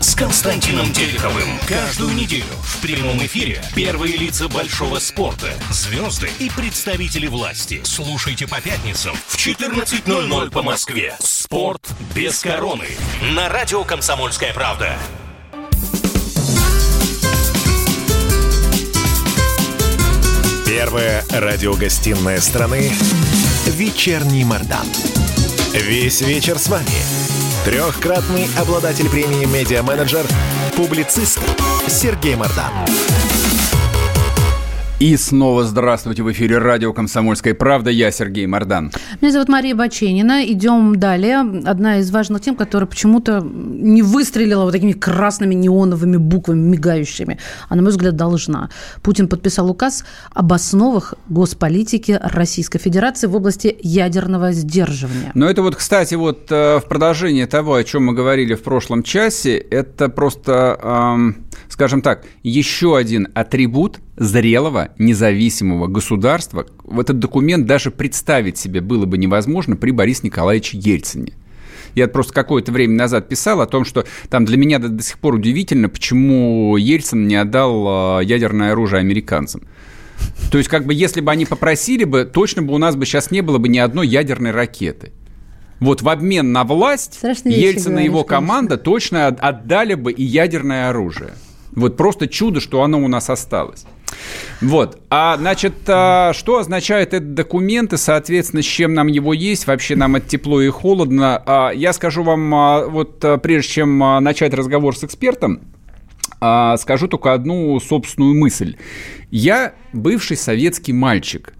с Константином Тереховым. Каждую неделю в прямом эфире первые лица большого спорта, звезды и представители власти. Слушайте по пятницам в 14.00 по Москве. «Спорт без короны» на радио «Комсомольская правда».
Первая радиогостинная страны «Вечерний Мордан». Весь вечер с вами. Трехкратный обладатель премии «Медиа-менеджер», публицист Сергей Мордан.
И снова здравствуйте в эфире радио «Комсомольская правда». Я Сергей Мордан.
Меня зовут Мария Баченина. Идем далее. Одна из важных тем, которая почему-то не выстрелила вот такими красными неоновыми буквами, мигающими. А, на мой взгляд, должна. Путин подписал указ об основах госполитики Российской Федерации в области ядерного сдерживания.
Но это вот, кстати, вот э, в продолжение того, о чем мы говорили в прошлом часе, это просто, эм, скажем так, еще один атрибут зрелого независимого государства. В этот документ даже представить себе было бы невозможно при Борисе Николаевиче Ельцине. Я просто какое-то время назад писал о том, что там для меня до, до сих пор удивительно, почему Ельцин не отдал э, ядерное оружие американцам. То есть, как бы, если бы они попросили бы, точно бы у нас бы сейчас не было бы ни одной ядерной ракеты. Вот в обмен на власть
Страшные
Ельцин и его
конечно.
команда точно от- отдали бы и ядерное оружие. Вот просто чудо, что оно у нас осталось. Вот. А, значит, а, что означает этот документ и, соответственно, с чем нам его есть? Вообще нам это тепло и холодно. А, Я скажу вам, а, вот а, прежде чем а, начать разговор с экспертом, а, скажу только одну собственную мысль. Я бывший советский мальчик.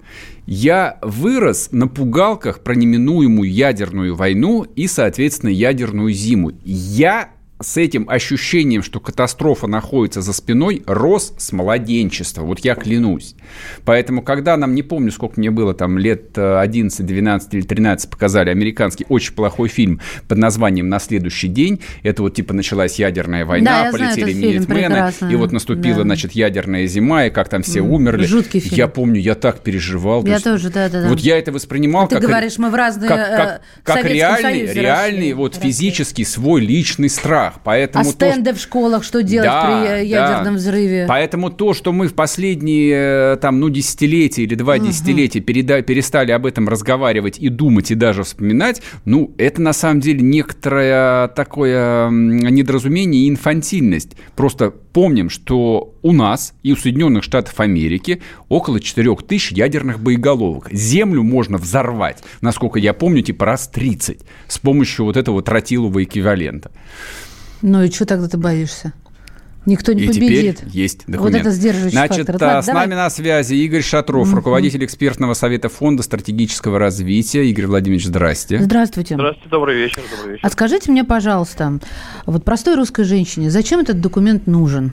Я вырос на пугалках про неминуемую ядерную войну и, соответственно, ядерную зиму. Я с этим ощущением, что катастрофа находится за спиной, рос с младенчества. Вот я клянусь. Поэтому, когда нам, не помню, сколько мне было, там лет 11, 12 или 13, показали американский очень плохой фильм под названием «На следующий день», это вот типа началась ядерная война,
Да,
полетели минитмены, и вот наступила,
Да.
значит, ядерная зима, и как там все умерли.
жуткий фильм.
Я помню, я так переживал. То
Я
есть
тоже, да-да-да.
Вот я это воспринимал
Ты
как...
говоришь, мы в разные,
как,
э,
как,
в
как реальный,
Союзе
реальный вот
росли.
физический свой личный страх. Поэтому
А
то,
стенды в школах, что делать
Да,
при э, ядерном
да.
взрыве?
Поэтому то, что мы в последние э, там, ну, десятилетия или два
Мгм.
десятилетия переда- перестали об этом разговаривать и думать, и даже вспоминать, ну, это на самом деле некоторое такое недоразумение и инфантильность. Просто помним, что у нас и у Соединенных Штатов Америки около 4 тысяч ядерных боеголовок. Землю можно взорвать, насколько я помню, типа раз 30 с помощью вот этого тротилового эквивалента.
Ну и что тогда ты боишься? Никто не
И
победит.
теперь есть
Вот
документ.
это сдерживающий
Значит,
фактор.
а,
Ладно,
с
давай.
нами на связи Игорь Шатров,
Мгм.
руководитель экспертного совета Фонда стратегического развития. Игорь Владимирович, здрасте.
Здравствуйте.
Здравствуйте, добрый вечер, добрый вечер.
А скажите мне, пожалуйста, вот простой русской женщине, зачем этот документ нужен?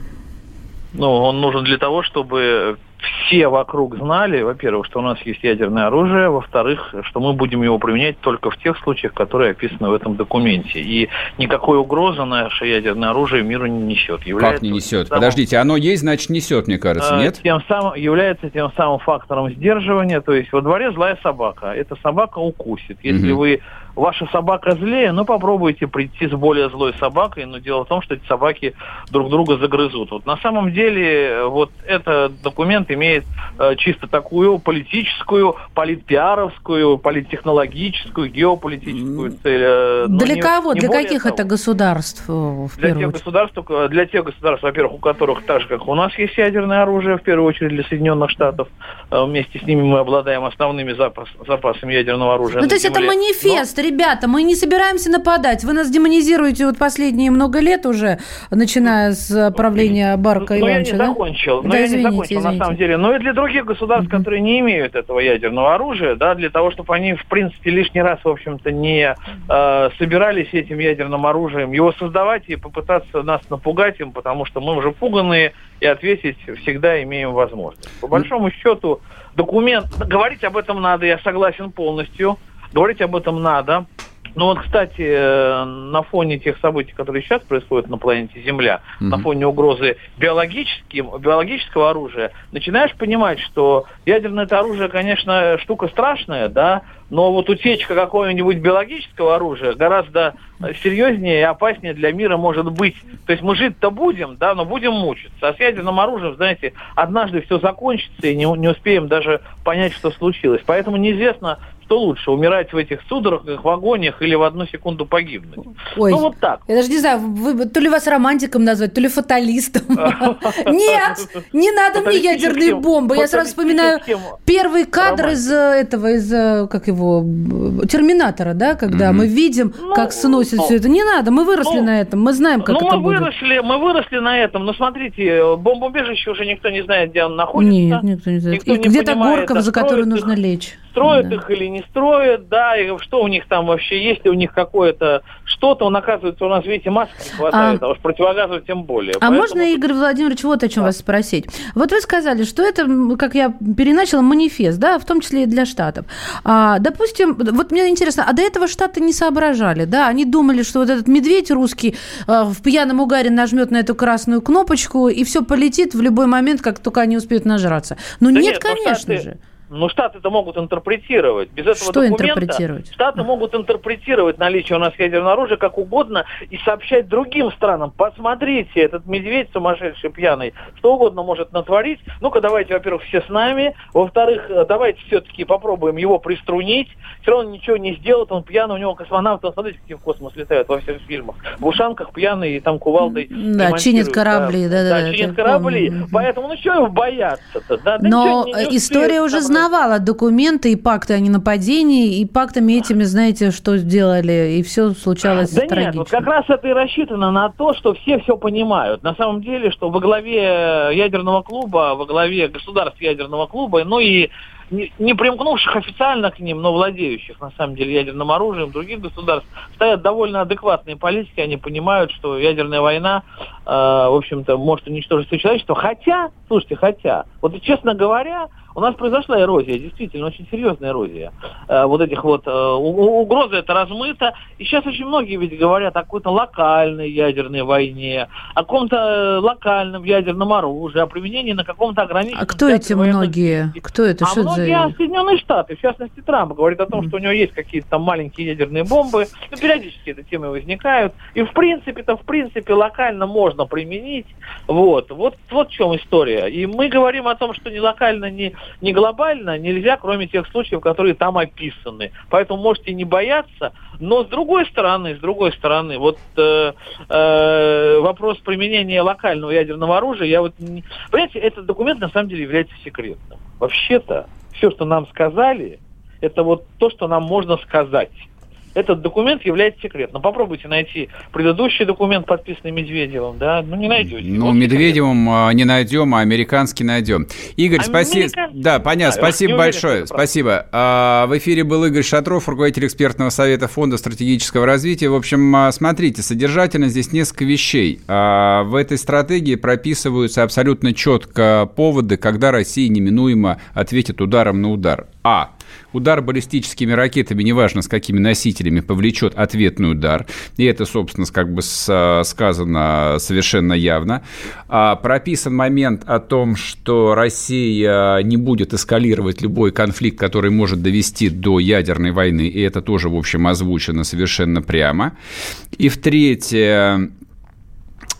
Ну, он нужен для того, чтобы все вокруг знали, во-первых, что у нас есть ядерное оружие, во-вторых, что мы будем его применять только в тех случаях, которые описаны в этом документе. И никакой угрозы наше ядерное оружие миру не несет.
Как
Является
не несет?
самым-
Подождите, оно есть, значит, несет, мне кажется,
э,
нет?
Тем самым является тем самым фактором сдерживания. То есть во дворе злая собака. Эта собака укусит. Если
Мгм.
вы ваша собака злее, ну попробуйте прийти с более злой собакой. Но дело в том, что эти собаки друг друга загрызут. Вот на самом деле э, вот этот документ имеет э, чисто такую политическую, политпиаровскую, политтехнологическую, геополитическую цель. э, но
для
не-
кого?
не
Для каких
того.
это государств э, в
Для тех, государств, только- для тех государств, во-первых, у которых так же, как у нас есть ядерное оружие, в первую очередь для Соединенных Штатов, э, вместе с ними мы обладаем основными запас- запасами ядерного оружия.
Ну,
на
то есть это
Земле.
манифест, ребята, мы не собираемся нападать. Вы нас демонизируете вот последние много лет уже, начиная с правления Барка
Но Ну, я не
Ивановича, да?
закончил. Но
Да,
я не
извините,
закончил, на
извините.
самом деле. Но и для других государств, которые не имеют этого ядерного оружия, да, для того, чтобы они, в принципе, лишний раз, в общем-то, не э, собирались этим ядерным оружием, его создавать и попытаться нас напугать им, потому что мы уже пуганные, и ответить всегда имеем возможность. По большому счету, документ, говорить об этом надо, я согласен полностью, говорить об этом надо. Ну вот, кстати, э, на фоне тех событий, которые сейчас происходят на планете Земля, на фоне угрозы биологическим, биологического оружия, начинаешь понимать, что ядерное это оружие, конечно, штука страшная, да, но вот утечка какого-нибудь биологического оружия гораздо серьезнее и опаснее для мира может быть. То есть мы жить-то будем, да, но будем мучиться. А с ядерным оружием, знаете, однажды все закончится и не, не успеем даже понять, что случилось. Поэтому неизвестно, что лучше, умирать в этих судорогах, в агониях или в одну секунду погибнуть.
Ой,
Ну вот так.
я даже не знаю, вы, то ли вас романтиком назвать, то ли фаталистом. Нет, не надо мне ядерные бомбы. Я сразу вспоминаю первый кадр из э, этого, из, э, как его, э, Терминатора, да, когда мы видим, как сносит все это. Не надо, мы выросли на этом, мы знаем, как
ну,
это
мы
будет.
выросли, мы выросли на этом. Но смотрите, бомбоубежище уже никто не знает, где оно находится.
Нет, никто не знает. И где-то горка, за которую нужно лечь.
Строят
Да.
их или не строят, да, и что у них там вообще, есть ли у них какое-то что-то, он оказывается, у нас, видите, масок не хватает, а, уж противогазов тем более.
А
Поэтому-
можно, Игорь Владимирович, вот о чем вас спросить. Вот вы сказали, что это, как я переначала, манифест, да, в том числе и для Штатов. А, допустим, вот мне интересно, а до этого Штаты не соображали, да? Они думали, что вот этот медведь русский э, в пьяном угаре нажмет на эту красную кнопочку, и все полетит в любой момент, как только они успеют нажраться. Ну
Да
нет,
нет, ну,
конечно
Штаты-
же.
Ну, Штаты это могут интерпретировать. Без этого
Что
документа
интерпретировать?
Штаты могут интерпретировать наличие у нас ядерного оружия как угодно и сообщать другим странам. Посмотрите, этот медведь сумасшедший, пьяный, что угодно может натворить. Ну-ка, давайте, во-первых, все с нами. Во-вторых, э, давайте все-таки попробуем его приструнить. Все равно ничего не сделает, он пьяный, у него космонавты, смотрите, какие в космос летают во всех фильмах. В ушанках пьяный и там кувалдой
Да, чинят корабли, да-да-да,
чинят
это
корабли.
помню.
Поэтому, ну, что его бояться-то? Да, да
Но
ничего не- не
э, история
успеют
уже
собрать.
Знавала документы и пакты о ненападении, и пактами этими, знаете, что сделали, и все случалось
Да
трагично.
нет, вот как раз это и рассчитано на то, что все все понимают. На самом деле, что во главе ядерного клуба, во главе государств ядерного клуба, ну и не, не примкнувших официально к ним, но владеющих, на самом деле, ядерным оружием других государств, стоят довольно адекватные политики, они понимают, что ядерная война, э, в общем-то, может уничтожить все человечество. Хотя, слушайте, хотя, вот честно говоря, у нас произошла эрозия, действительно, очень серьезная эрозия. Э, вот этих вот э, угрозы это размыто. И сейчас очень многие ведь говорят о какой-то локальной ядерной войне, о каком-то э, локальном ядерном оружии, о применении на каком-то ограниченном...
А кто эти многие? Кто это?
А
Что
многие
за...
Соединенные Штаты, в частности Трамп, говорит о том, что у него есть какие-то там маленькие ядерные бомбы. Ну, периодически эти темы возникают. И в принципе-то, в принципе, локально можно применить. Вот. Вот, вот в чем история. И мы говорим о том, что ни локально, ни не глобально нельзя, кроме тех случаев, которые там описаны. Поэтому можете не бояться. Но с другой стороны, с другой стороны, вот э, э, вопрос применения локального ядерного оружия, я вот не... Понимаете, этот документ на самом деле является секретным. Вообще-то, все, что нам сказали, это вот то, что нам можно сказать этот документ является секретным. Попробуйте найти предыдущий документ, подписанный Медведевым, да, ну не найдете.
Ну, Медведевым а, не найдем, а американский найдем. Игорь, спасибо. Да, понятно, да, спасибо большое. Спасибо. А, в эфире был Игорь Шатров, руководитель экспертного совета Фонда стратегического развития. В общем, а, смотрите, содержательно здесь несколько вещей. В этой стратегии прописываются абсолютно четко поводы, когда Россия неминуемо ответит ударом на удар. А Удар баллистическими ракетами, неважно с какими носителями, повлечет ответный удар. И это, собственно, как бы сказано совершенно явно. А, прописан момент о том, что Россия не будет эскалировать любой конфликт, который может довести до ядерной войны. И это тоже, в общем, озвучено совершенно прямо. И в-третье, а,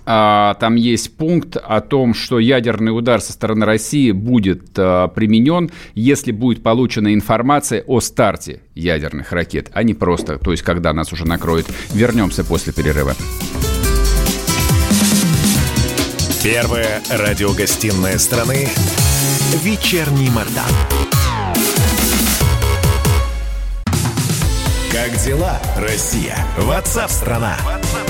там есть пункт о том, что ядерный удар со стороны России будет а, применен, если будет получена информация о старте ядерных ракет, а не просто, то есть когда нас уже накроет. Вернемся после перерыва.
Первая радиогостинная страны «Вечерний Мордан». Как дела, Россия? Ватсап-страна!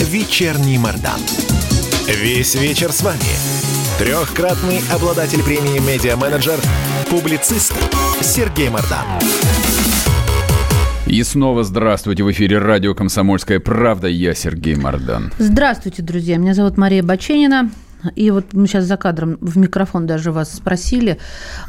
«Вечерний Мордан». Весь вечер с вами. Трехкратный обладатель премии «Медиа-менеджер», публицист Сергей Мордан.
И снова здравствуйте. В эфире радио «Комсомольская правда». Я Сергей Мордан.
Здравствуйте, друзья. Меня зовут Мария Баченина. И вот мы сейчас за кадром в микрофон даже вас спросили,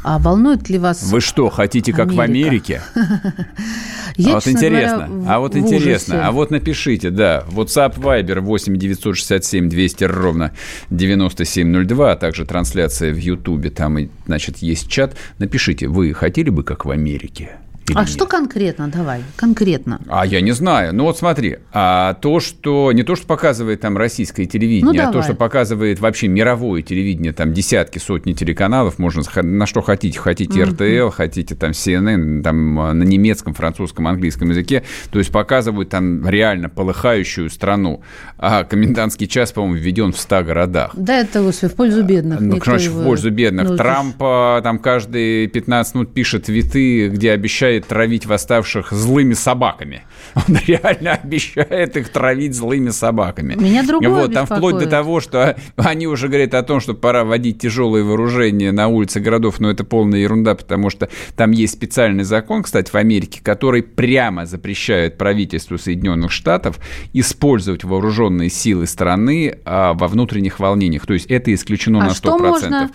а волнует ли вас...
Вы что, хотите как Америка? в Америке?
Я,
а вот интересно, говоря, а вот интересно, а вот напишите, да, WhatsApp Viber 8 967 200 ровно 9702, а также трансляция в Ютубе, там, значит, есть чат. Напишите, вы хотели бы как в Америке?
А нет? что конкретно? Давай, конкретно.
А я не знаю. Ну вот смотри, а то, что не то, что показывает там российское телевидение, ну, а то, что показывает вообще мировое телевидение, там десятки, сотни телеканалов, можно на что хотите, хотите RTL, mm-hmm. хотите там CNN, там на немецком, французском, английском языке, то есть показывают там реально полыхающую страну. А комендантский час, по-моему, введен в 100 городах.
Да, это в пользу бедных.
Ну, конечно, в пользу бедных. Ну, Трамп там каждые 15 минут пишет твиты, где обещает обещает травить восставших злыми собаками. Он реально обещает их травить злыми собаками.
Меня другое
Вот, там вплоть до того, что они уже говорят о том, что пора вводить тяжелые вооружения на улицы городов, но это полная ерунда, потому что там есть специальный закон, кстати, в Америке, который прямо запрещает правительству Соединенных Штатов использовать вооруженные силы страны а, во внутренних волнениях. То есть это исключено
а
на 100%.
Что можно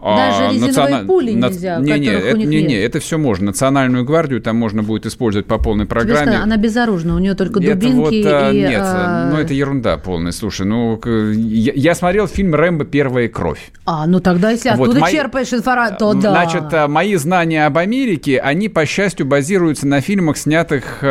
даже а, резиновые национа... пули нельзя,
не,
не, это,
не, не, это все можно. Национальную гвардию там можно будет использовать по полной программе. Сказали,
она безоружна, у нее только дубинки
это вот,
и...
Нет, а... ну это ерунда полная. Слушай, ну я, я смотрел фильм «Рэмбо. Первая кровь».
А, ну тогда если вот, оттуда мои... черпаешь информацию, то да.
Значит, а, мои знания об Америке, они, по счастью, базируются на фильмах, снятых в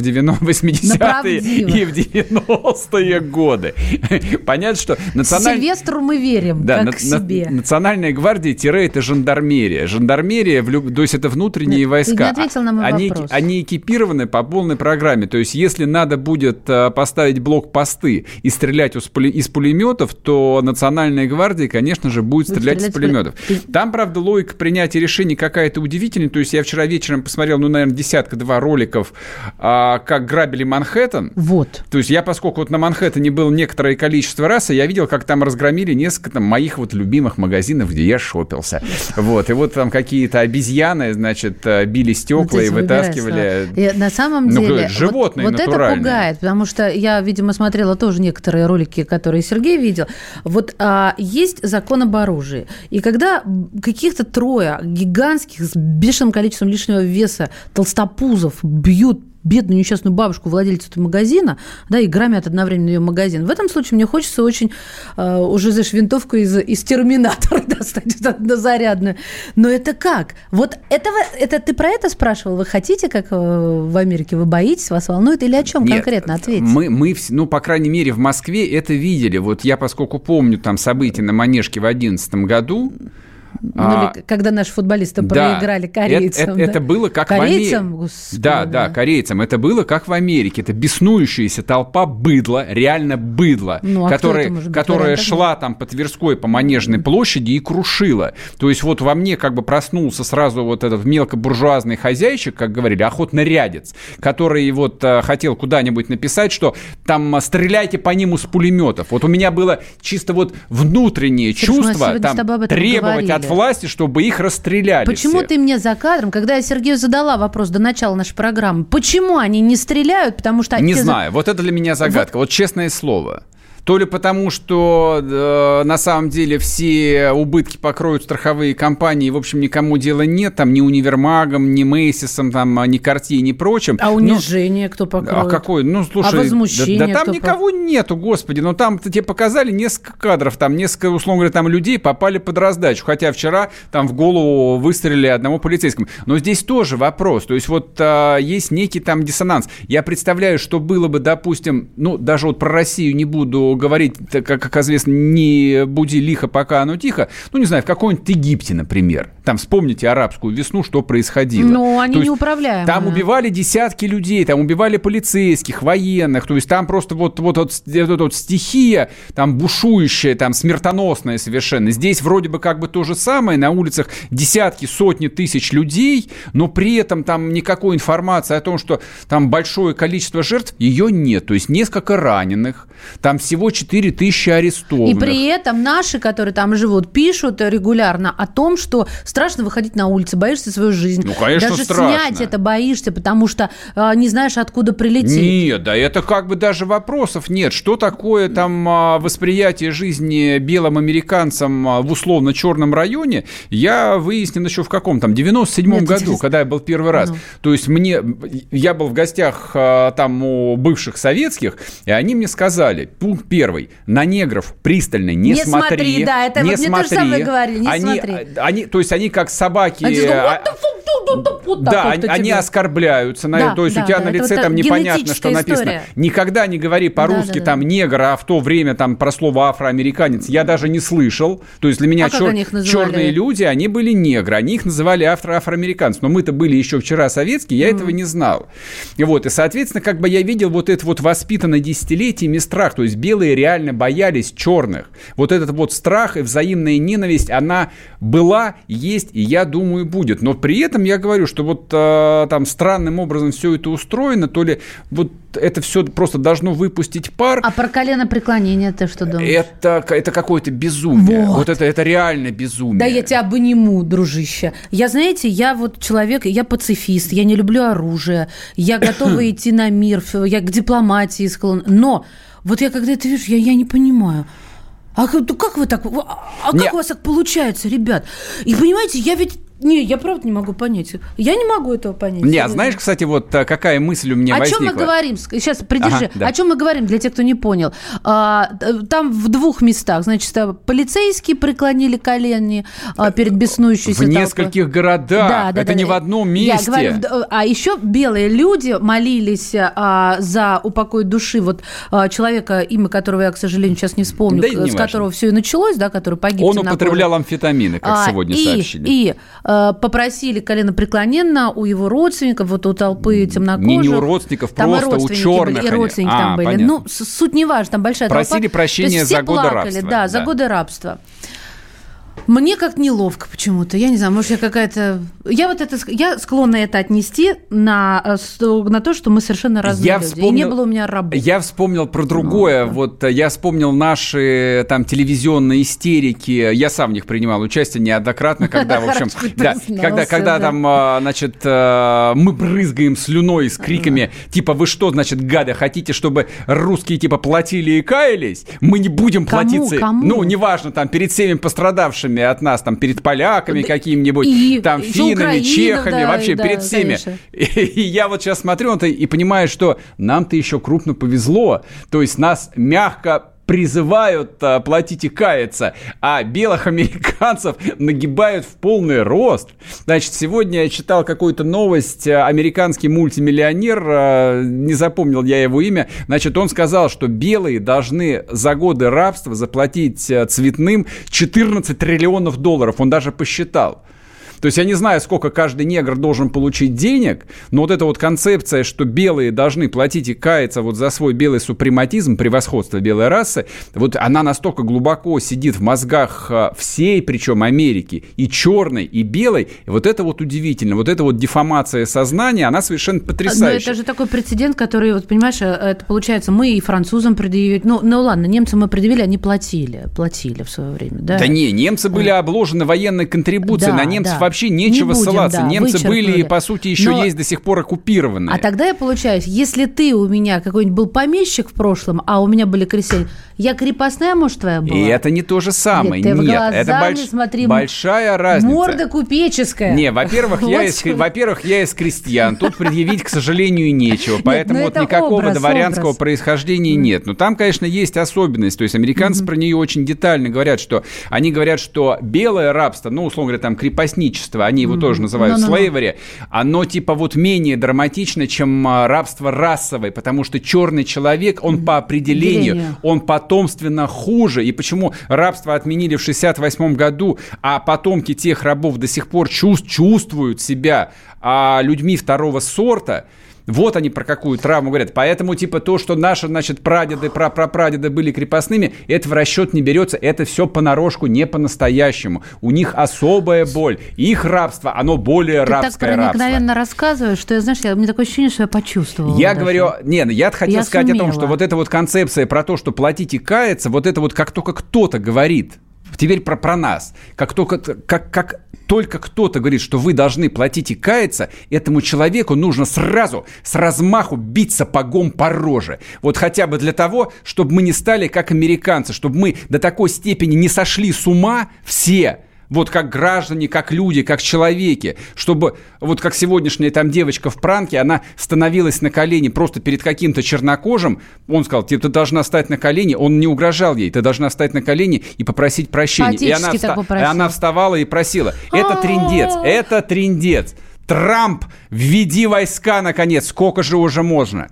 80-е и в 90-е годы. Понятно, что...
Националь... Сильвестру мы верим, да, как на, себе.
Национальная гвардия гвардия это жандармерия. Жандармерия, то есть это внутренние войска. Ты не
ответил на мой
они,
вопрос.
Они экипированы по полной программе. То есть если надо будет э, поставить блокпосты и стрелять из пулеметов, то Национальная гвардия, конечно же, будет стрелять, стрелять из пулеметов. Там, правда, логика принятия решений какая-то удивительная. То есть я вчера вечером посмотрел, ну, наверное, десятка-два роликов, а, как грабили Манхэттен.
Вот.
То есть я, поскольку вот на Манхэттене был некоторое количество раз, я видел, как там разгромили несколько там, моих вот любимых магазинов, где я шопился. Вот. И вот там какие-то обезьяны, значит, э, били стекла вот и вытаскивали.
И на самом
ну,
деле...
животные
вот, вот это пугает, потому что я, видимо, смотрела тоже некоторые ролики, которые Сергей видел. Вот а, есть закон об оружии. И когда каких-то трое гигантских с бешеным количеством лишнего веса толстопузов бьют бедную несчастную бабушку, владельцу этого магазина, да, и громят одновременно ее магазин. В этом случае мне хочется очень э, уже, знаешь, винтовку из, из терминатора достать на зарядную. Но это как? Вот этого, это ты про это спрашивал? Вы хотите, как э, в Америке, вы боитесь, вас волнует или о чем Нет, конкретно? Ответьте.
Мы, мы, ну, по крайней мере, в Москве это видели. Вот я, поскольку помню там события на Манежке в 2011 году,
ну, а, когда наши футболисты да, проиграли корейцам.
Это, да? это было как корейцам? в Америке. Да, да, корейцам. Это было как в Америке. Это беснующаяся толпа быдла, реально быдла, ну, а которая, которая шла там по Тверской, по Манежной площади и крушила. То есть вот во мне как бы проснулся сразу вот этот мелкобуржуазный хозяйчик, как говорили, охотнорядец, который вот а, хотел куда-нибудь написать, что там а, стреляйте по ним из пулеметов. Вот у меня было чисто вот внутреннее Слушай, чувство там требовать от власти, чтобы их расстреляли.
Почему
все.
ты мне за кадром, когда я Сергею задала вопрос до начала нашей программы, почему они не стреляют, потому что...
Не знаю, за... вот это для меня загадка, вот, вот честное слово то ли потому, что э, на самом деле все убытки покроют страховые компании, в общем, никому дела нет, там ни универмагам, ни Мейсисам, там, ни Картье, ни прочим.
А унижение Но, кто покроет?
А какое? Ну, слушай, а возмущение да, да там никого по... нету, господи, но там тебе показали несколько кадров, там несколько, условно говоря, там людей попали под раздачу, хотя вчера там в голову выстрелили одному полицейскому. Но здесь тоже вопрос, то есть вот а, есть некий там диссонанс. Я представляю, что было бы, допустим, ну, даже вот про Россию не буду говорить, как, как известно, не буди лихо, пока оно тихо, ну, не знаю, в каком-нибудь Египте, например. Там вспомните арабскую весну, что происходило.
Но они то неуправляемые.
Там убивали десятки людей, там убивали полицейских, военных, то есть там просто вот, вот, вот, вот, вот стихия, там бушующая, там смертоносная совершенно. Здесь вроде бы как бы то же самое, на улицах десятки, сотни тысяч людей, но при этом там никакой информации о том, что там большое количество жертв, ее нет. То есть несколько раненых, там всего 4 тысячи арестованных.
И при этом наши, которые там живут, пишут регулярно о том, что страшно выходить на улицу, боишься свою жизнь.
Ну, конечно,
Даже
страшно.
снять это боишься, потому что э, не знаешь, откуда прилететь.
Нет, да это как бы даже вопросов нет. Что такое там а, восприятие жизни белым американцам а, в условно-черном районе, я выяснил еще в каком там, 97-м году, когда я был первый раз. Ну. То есть мне, я был в гостях а, там у бывших советских, и они мне сказали, пункт первый. На негров пристально не,
не
смотри.
смотри. Да, это
не
вот
смотри.
мне тоже говорили, не
они,
смотри.
Они, то есть они как собаки...
Они а, вот
да, они, они оскорбляются. На, да, то есть да, у тебя да, на лице там непонятно, что написано. История. Никогда не говори по-русски да, да, там да. негр, а в то время там про слово афроамериканец я даже не слышал. То есть для меня а чер... черные люди, они были негры, они их называли афро афроамериканцы. Но мы-то были еще вчера советские, я mm. этого не знал. И вот, и, соответственно, как бы я видел вот этот вот воспитанный десятилетиями страх. То есть белые реально боялись черных. Вот этот вот страх и взаимная ненависть, она была, есть и, я думаю, будет. Но при этом я говорю, что вот а, там странным образом все это устроено, то ли вот это все просто должно выпустить пар.
А про колено преклонение ты что думаешь?
Это, это какое-то безумие. Вот. вот это, это реально безумие.
Да я тебя обниму, дружище. Я, знаете, я вот человек, я пацифист, я не люблю оружие, я готова идти на мир, я к дипломатии склонна. Но вот я когда это вижу, я, я не понимаю – а как вы так? А как не... у вас так получается, ребят? И понимаете, я ведь Не, я правда не могу понять. Я не могу этого понять.
Не, а знаешь, кстати, вот а, какая мысль у меня
о
возникла?
О чем мы говорим? Сейчас, придержи.
Ага, да.
О чем мы говорим, для тех, кто не понял. А, там в двух местах, значит, полицейские преклонили колени а, перед беснующейся
В толпой. нескольких городах. Да, да, Это да, не да. в одном месте. Я говорю,
а еще белые люди молились а, за упокой души вот а, человека, имя которого я, к сожалению, сейчас не вспомню, да с важно. которого все и началось, да, который погиб.
Он употреблял амфетамины, как а, сегодня
и,
сообщили.
И Э, попросили коленопреклоненно у его родственников, вот у толпы темнокожих. Не,
не у родственников, там просто у черных.
Были, и родственники а, там были. Понятно. Ну, суть не важна, там большая
Просили
толпа.
прощения за годы
плакали,
рабства.
Да, да, за годы рабства. Мне как неловко почему-то. Я не знаю, может, я какая-то... Я вот это... Я склонна это отнести на, э, на то, что мы совершенно разные
я
люди.
Вспомнил,
И не было у меня работы.
Я вспомнил про другое. Ну, вот э, я вспомнил наши там телевизионные истерики. Я сам в них принимал участие неоднократно, когда, в общем... Да, когда, когда там, э, значит, мы брызгаем слюной с криками, типа, вы что, значит, гады, хотите, чтобы русские, типа, платили и каялись? Мы не будем платиться.
Кому?
Ну, неважно, там, перед всеми пострадавшими зависимыми от нас, там, перед поляками какими-нибудь,
и,
там,
Украину,
чехами,
да,
вообще
да,
перед всеми. И, и я вот сейчас смотрю на это и понимаю, что нам-то еще крупно повезло. То есть нас мягко призывают а, платить и каяться, а белых американцев нагибают в полный рост. Значит, сегодня я читал какую-то новость, а, американский мультимиллионер, а, не запомнил я его имя, значит, он сказал, что белые должны за годы рабства заплатить цветным 14 триллионов долларов, он даже посчитал. То есть я не знаю, сколько каждый негр должен получить денег, но вот эта вот концепция, что белые должны платить и каяться вот за свой белый супрематизм, превосходство белой расы, вот она настолько глубоко сидит в мозгах а, всей, причем Америки, и черной, и белой, и вот это вот удивительно, вот эта вот деформация сознания, она совершенно потрясающая.
Но это же такой прецедент, который, вот понимаешь, э, это получается, мы и французам предъявили, ну, ну ладно, немцам мы предъявили, они платили, платили в свое время, да?
Да не, немцы были обложены военной контрибуцией, да, на немцев да. Вообще нечего не будем, ссылаться. Да, Немцы вычеркнули. были и, по сути, еще Но... есть до сих пор оккупированные.
А тогда я получаюсь, если ты у меня какой-нибудь был помещик в прошлом, а у меня были крестьяне, я крепостная, может, твоя была?
И это не то же самое. Нет, Нет это больш...
смотри,
большая разница.
Морда купеческая.
Не, во-первых, я, из, во-первых, я из крестьян. Тут предъявить, к сожалению, нечего. Поэтому нет, вот никакого дворянского происхождения нет. Но там, конечно, есть особенность. То есть американцы про нее очень детально говорят, что они говорят, что белое рабство, ну, условно говоря, там крепостничество, они его mm-hmm. тоже называют no, no, slavery, оно типа вот менее драматично, чем а, рабство расовое, потому что черный человек, он mm-hmm. по определению, Деление. он по потомственно хуже. И почему рабство отменили в 68 году, а потомки тех рабов до сих пор чувствуют себя а, людьми второго сорта – вот они про какую травму говорят. Поэтому, типа, то, что наши, значит, прадеды, прапрапрадеды были крепостными, это в расчет не берется. Это все понарошку, не по-настоящему. У них особая боль. Их рабство, оно более
Ты
рабское
так
проникновенно
рассказываешь, что, я, знаешь, я, у меня такое ощущение, что я почувствовала.
Я даже. говорю, не, ну, я хотел я сказать сумела. о том, что вот эта вот концепция про то, что платить и каяться, вот это вот как только кто-то говорит, Теперь про, про нас. Как только, как, как только кто-то говорит, что вы должны платить и каяться, этому человеку нужно сразу, с размаху бить сапогом по роже. Вот хотя бы для того, чтобы мы не стали как американцы, чтобы мы до такой степени не сошли с ума все, вот как граждане, как люди, как человеки, чтобы вот как сегодняшняя там девочка в пранке, она становилась на колени просто перед каким-то чернокожим, он сказал, ты, ты должна стать на колени, он не угрожал ей, ты должна стать на колени и попросить прощения. И она, вста- и она вставала и просила. Это трендец, это трендец. Трамп, введи войска, наконец, сколько же уже можно?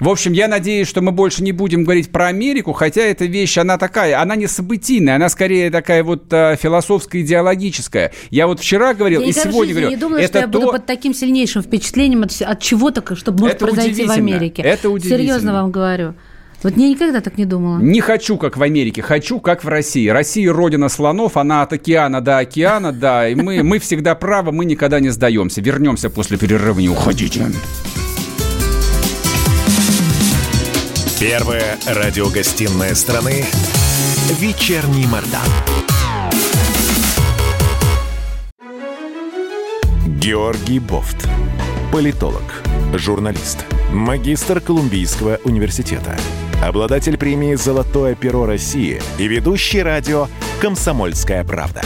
В общем, я надеюсь, что мы больше не будем говорить про Америку, хотя эта вещь, она такая, она не событийная, она скорее такая вот э, философская, идеологическая. Я вот вчера говорил
я
и сегодня говорю.
Я не думала, это что я то... буду под таким сильнейшим впечатлением от, от чего-то, что может это произойти в Америке.
Это удивительно.
Серьезно вам говорю. Вот я никогда так не думала.
Не хочу, как в Америке, хочу, как в России. Россия родина слонов, она от океана до океана, да, и мы, мы всегда правы, мы никогда не сдаемся. Вернемся после перерыва, не уходите.
Первая радиогостинная страны «Вечерний Мордан». Георгий Бофт. Политолог, журналист, магистр Колумбийского университета, обладатель премии «Золотое перо России» и ведущий радио «Комсомольская правда»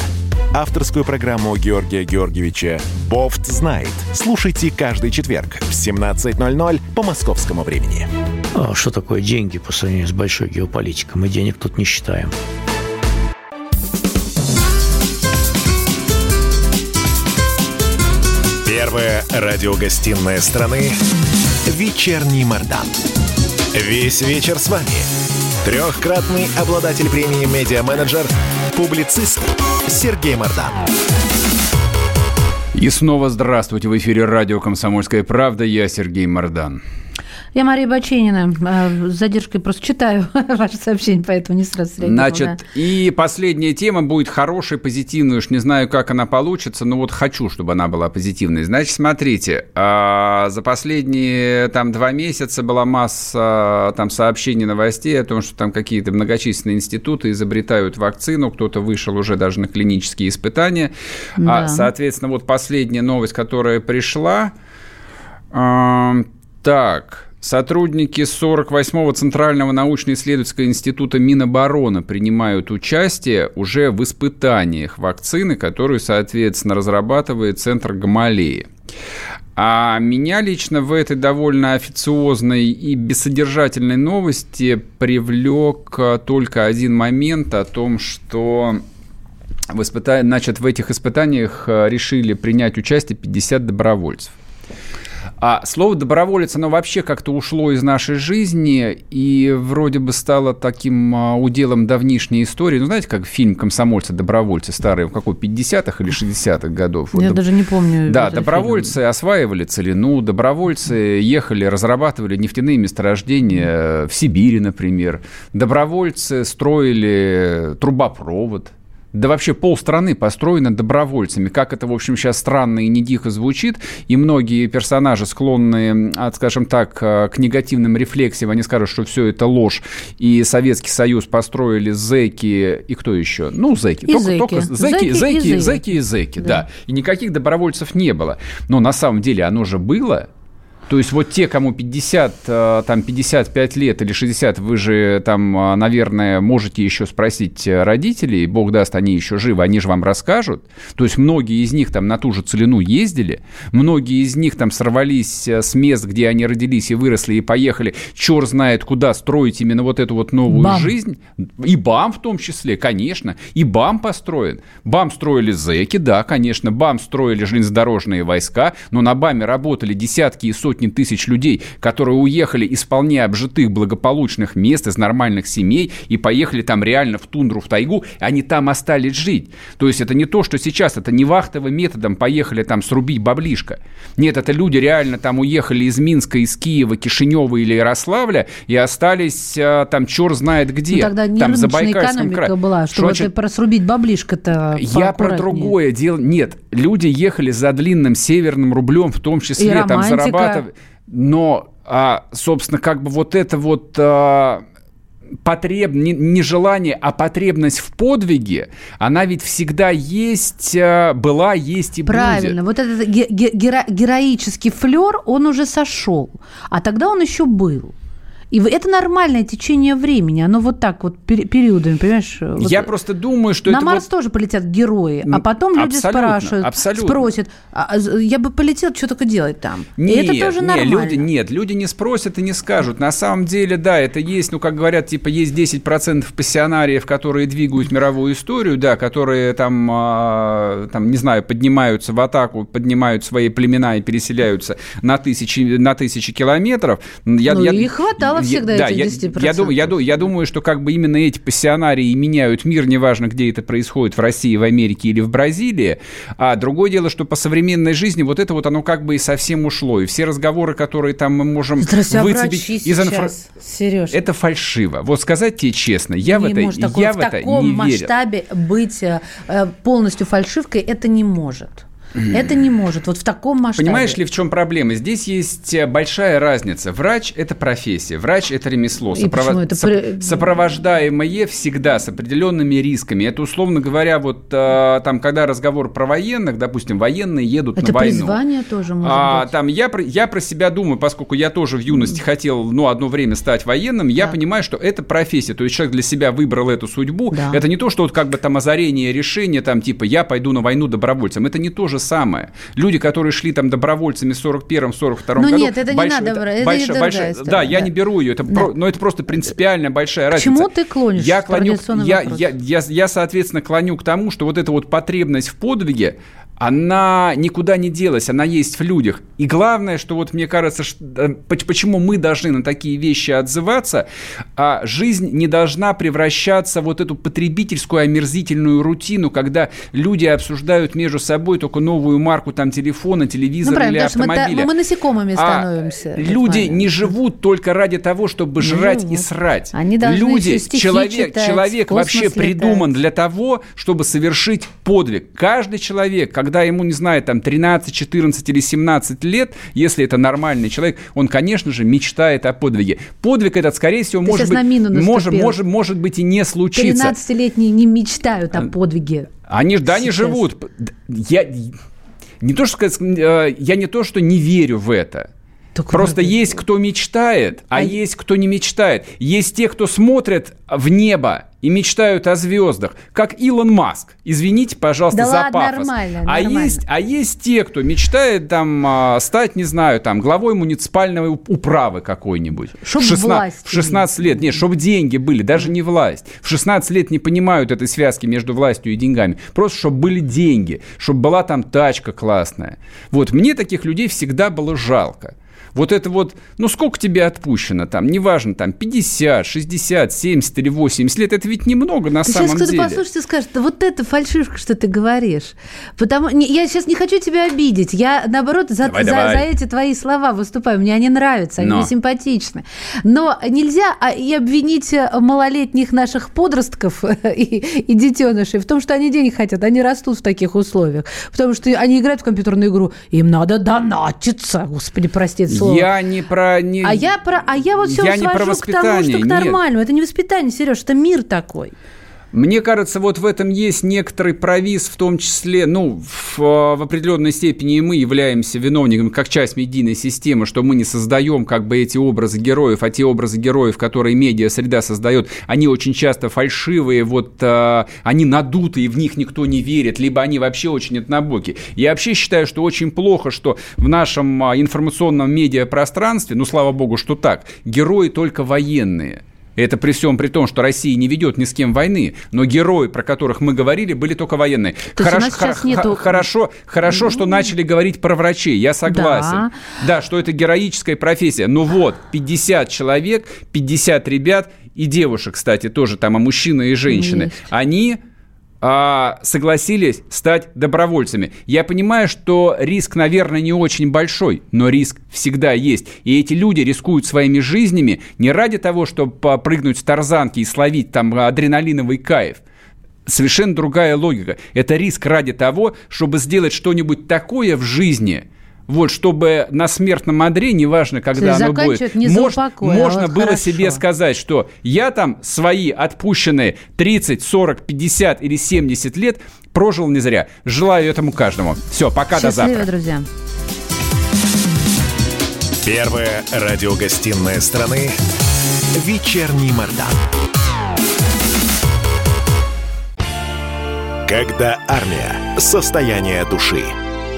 Авторскую программу Георгия Георгиевича «Бофт знает». Слушайте каждый четверг в 17.00 по московскому времени.
А что такое деньги по сравнению с большой геополитикой? Мы денег тут не считаем.
Первая радиогостинная страны «Вечерний Мордан». Весь вечер с вами. Трехкратный обладатель премии «Медиа-менеджер», публицист Сергей Мордан.
И снова здравствуйте. В эфире радио «Комсомольская правда». Я Сергей Мордан.
Я Мария Баченина. С задержкой просто читаю ваше сообщение, поэтому не сразу среагировала.
Значит, да. и последняя тема будет хорошая, позитивная. Уж не знаю, как она получится, но вот хочу, чтобы она была позитивной. Значит, смотрите, а, за последние там два месяца была масса там сообщений, новостей о том, что там какие-то многочисленные институты изобретают вакцину, кто-то вышел уже даже на клинические испытания. А, да. А, соответственно, вот последняя новость, которая пришла, так, Сотрудники 48-го Центрального научно-исследовательского института Минобороны принимают участие уже в испытаниях вакцины, которую, соответственно, разрабатывает Центр Гамалеи. А меня лично в этой довольно официозной и бессодержательной новости привлек только один момент о том, что в, испыта... Значит, в этих испытаниях э, решили принять участие 50 добровольцев. А слово доброволец, оно вообще как-то ушло из нашей жизни и вроде бы стало таким а, уделом давнишней истории. Ну, знаете, как фильм «Комсомольцы-добровольцы» старый, в какой, 50-х или 60-х годов?
Я вот, даже не помню.
Да, добровольцы фильм. осваивали целину, добровольцы ехали, разрабатывали нефтяные месторождения в Сибири, например. Добровольцы строили трубопровод – да вообще полстраны построено добровольцами. Как это, в общем, сейчас странно и не дико звучит. И многие персонажи, склонные, скажем так, э, к негативным рефлексиям, они скажут, что все это ложь. И Советский Союз построили зэки и кто еще? Ну, зэки.
И только, зэки.
только зэки, зэки, зэки, зэки и зэки, да. да. И никаких добровольцев не было. Но на самом деле оно же было. То есть вот те, кому 50, э, там 55 лет или 60, вы же там, э, наверное, можете еще спросить родителей, бог даст, они еще живы, они же вам расскажут. То есть многие из них там на ту же целину ездили, многие из них там сорвались э, с мест, где они родились и выросли, и поехали, черт знает куда строить именно вот эту вот новую БАМ. жизнь. И БАМ в том числе, конечно. И БАМ построен. БАМ строили зэки, да, конечно. БАМ строили железнодорожные войска, но на БАМе работали десятки и сотни сотни тысяч людей, которые уехали из вполне обжитых благополучных мест, из нормальных семей и поехали там реально в тундру, в тайгу, они там остались жить. То есть это не то, что сейчас, это не вахтовым методом поехали там срубить баблишко. Нет, это люди реально там уехали из Минска, из Киева, Кишинева или Ярославля и остались а, там черт знает где. Ну,
тогда не
там
за экономика крае. была, чтобы что, это просрубить баблишко-то
Я про другое дело. Нет, люди ехали за длинным северным рублем, в том числе
и там зарабатывали
но, а, собственно, как бы вот это вот... А, потреб... не, не желание, а потребность в подвиге, она ведь всегда есть, а, была, есть и
Правильно.
будет.
Вот этот геро- героический флер, он уже сошел. А тогда он еще был. И это нормальное течение времени, оно вот так вот периодами, понимаешь? Вот
Я просто думаю, что
на Марс
вот...
тоже полетят герои, а потом люди спрашивают,
абсолютно.
спросят, а, а я бы полетел, что только делать там.
Нет,
и это тоже
нет,
нормально.
Люди, нет, люди не спросят и не скажут. На самом деле, да, это есть, ну, как говорят, типа, есть 10% пассионариев, которые двигают мировую историю, да, которые там, а, там, не знаю, поднимаются в атаку, поднимают свои племена и переселяются на тысячи, на тысячи километров.
Я, ну, я, их хватало всегда
да,
этих 10%.
Я, я, думаю, я, я думаю, что как бы именно эти пассионарии меняют мир, неважно, где это происходит, в России, в Америке или в Бразилии. А другое дело, что по современной жизни вот это вот оно как бы и совсем ушло. И все разговоры, которые там мы можем
Здрасте,
а выцепить из инфра...
Сереж.
Это фальшиво. Вот сказать тебе честно, я
не
в это,
может такое,
я
в
в это
таком
не
масштабе
верю.
быть э, полностью фальшивкой, это не может. Это не может. Вот в таком масштабе.
Понимаешь ли, в чем проблема? Здесь есть э, большая разница. Врач – это профессия, врач – это ремесло.
И почему это
Соп- Сопровождаемое всегда с определенными рисками. Это, условно говоря, вот э, там, когда разговор про военных, допустим, военные едут
это
на войну.
призвание тоже может
а,
быть.
Там, я, про- я про себя думаю, поскольку я тоже в юности хотел, ну, одно время стать военным, я понимаю, что это профессия. То есть человек для себя выбрал эту судьбу.
Да.
Это не то, что вот как бы там озарение решение, там типа я пойду на войну добровольцем. Это не то же самое. Люди, которые шли там добровольцами в 41-42
Ну
году.
нет, это не
больш-
надо брать, это
больш- большая-
история,
Да, я
да.
не беру ее. Это
Да.
про- но это просто принципиально большая
К
разница.
чему ты клонишь?
Я клоню, я, я, я, я, соответственно, клоню к тому, что вот эта вот потребность в подвиге, она никуда не делась, она есть в людях. И главное, что вот мне кажется, что, э, поч- почему мы должны на такие вещи отзываться, а жизнь не должна превращаться в вот эту потребительскую омерзительную рутину, когда люди обсуждают между собой только новую марку там телефона,
Ну,
телевизора
правильно,
или
что мы, да-
автомобиля.
мы насекомыми
А
становимся. этот
люди не живут только ради того, чтобы жрать и
живут.
срать.
Они
люди, человек,
читать,
человек вообще
летать.
придуман для того, чтобы совершить подвиг. Каждый человек, когда ему, не знаю, там 13, 14 или 17 лет, если это нормальный человек, он, конечно же, мечтает о подвиге. Подвиг этот, скорее всего,
Ты
может быть, может, может, может быть и не случится.
13-летние не мечтают о подвиге.
Они, да, они живут. Я не то, что э, я не то, что не верю в это. Просто есть кто мечтает, а, есть кто не мечтает. Есть те, кто смотрят в небо и мечтают о звездах, как Илон Маск. Извините, пожалуйста,
Да
за
ладно,
пафос.
нормально,
а
нормально.
есть, а есть те, кто мечтает там а, стать, не знаю, там главой муниципальной уп- управы какой-нибудь.
Чтоб
в 16,
власть
в 16 лет, нет, чтобы деньги были, даже не власть. В 16 лет не понимают этой связки между властью и деньгами. Просто чтобы были деньги, чтобы была там тачка классная. Вот мне таких людей всегда было жалко. Вот это вот, ну сколько тебе отпущено там, неважно, там 50, 60, 70 или 80 лет, это ведь немного на
Ты
самом
сейчас кто-то
деле.
послушает и скажет, «Да вот это фальшивка, что ты говоришь. Потому я сейчас не хочу тебя обидеть. Я, наоборот, за,
Давай,
за-
давай.
за эти твои слова выступаю. Мне они нравятся, они
Но.
мне симпатичны. Но нельзя а, и обвинить э, малолетних наших подростков и, и детенышей в том, что они денег хотят. Они растут в таких условиях. Потому что они играют в компьютерную игру. Им надо донатиться. Господи, прости это слово.
Я не про... Не...
А я про, а я вот все
Я не про
свожу к тому, что
воспитание,
к
нет.
нормальному. Это не воспитание, Сереж, это мир такой.
Мне кажется, вот в этом есть некоторый провис, в том числе, ну, в, в определенной степени и мы являемся виновниками, как часть медийной системы, что мы не создаем как бы эти образы героев, а те образы героев, которые медиа-среда создает, они очень часто фальшивые, вот а, они надутые, в них никто не верит, либо они вообще очень однобоки. Я вообще считаю, что очень плохо, что в нашем а, информационном медиапространстве, ну, слава богу, что так, герои только военные. Это при всем при том, что Россия не ведет ни с кем войны, но герои, про которых мы говорили, были только военные.
То
Хорошо,
нас сейчас
хо-
нету-
хо- хорошо, хорошо, что начали говорить про врачей, я согласен. Да. что это героическая профессия. Но вот, 50 человек, 50 ребят и девушек, кстати, тоже там, а мужчины и женщины,
Есть.
они а, согласились стать добровольцами. Я понимаю, что риск, наверное, не очень большой, но риск всегда есть. И эти люди рискуют своими жизнями не ради того, чтобы прыгнуть с тарзанки и словить там адреналиновый кайф. Совершенно другая логика. Это риск ради того, чтобы сделать что-нибудь такое в жизни, вот, чтобы на смертном одре, неважно, когда оно будет,
не
мож-
упокой, а
можно
вот
было
хорошо.
себе сказать, что я там свои отпущенные 30, 40, 50 или 70 лет прожил не зря. Желаю этому каждому. Все, пока, до
Счастливо,
завтра.
друзья.
Первая радиогостинная страны «Вечерний Мордан». Когда армия. Состояние души.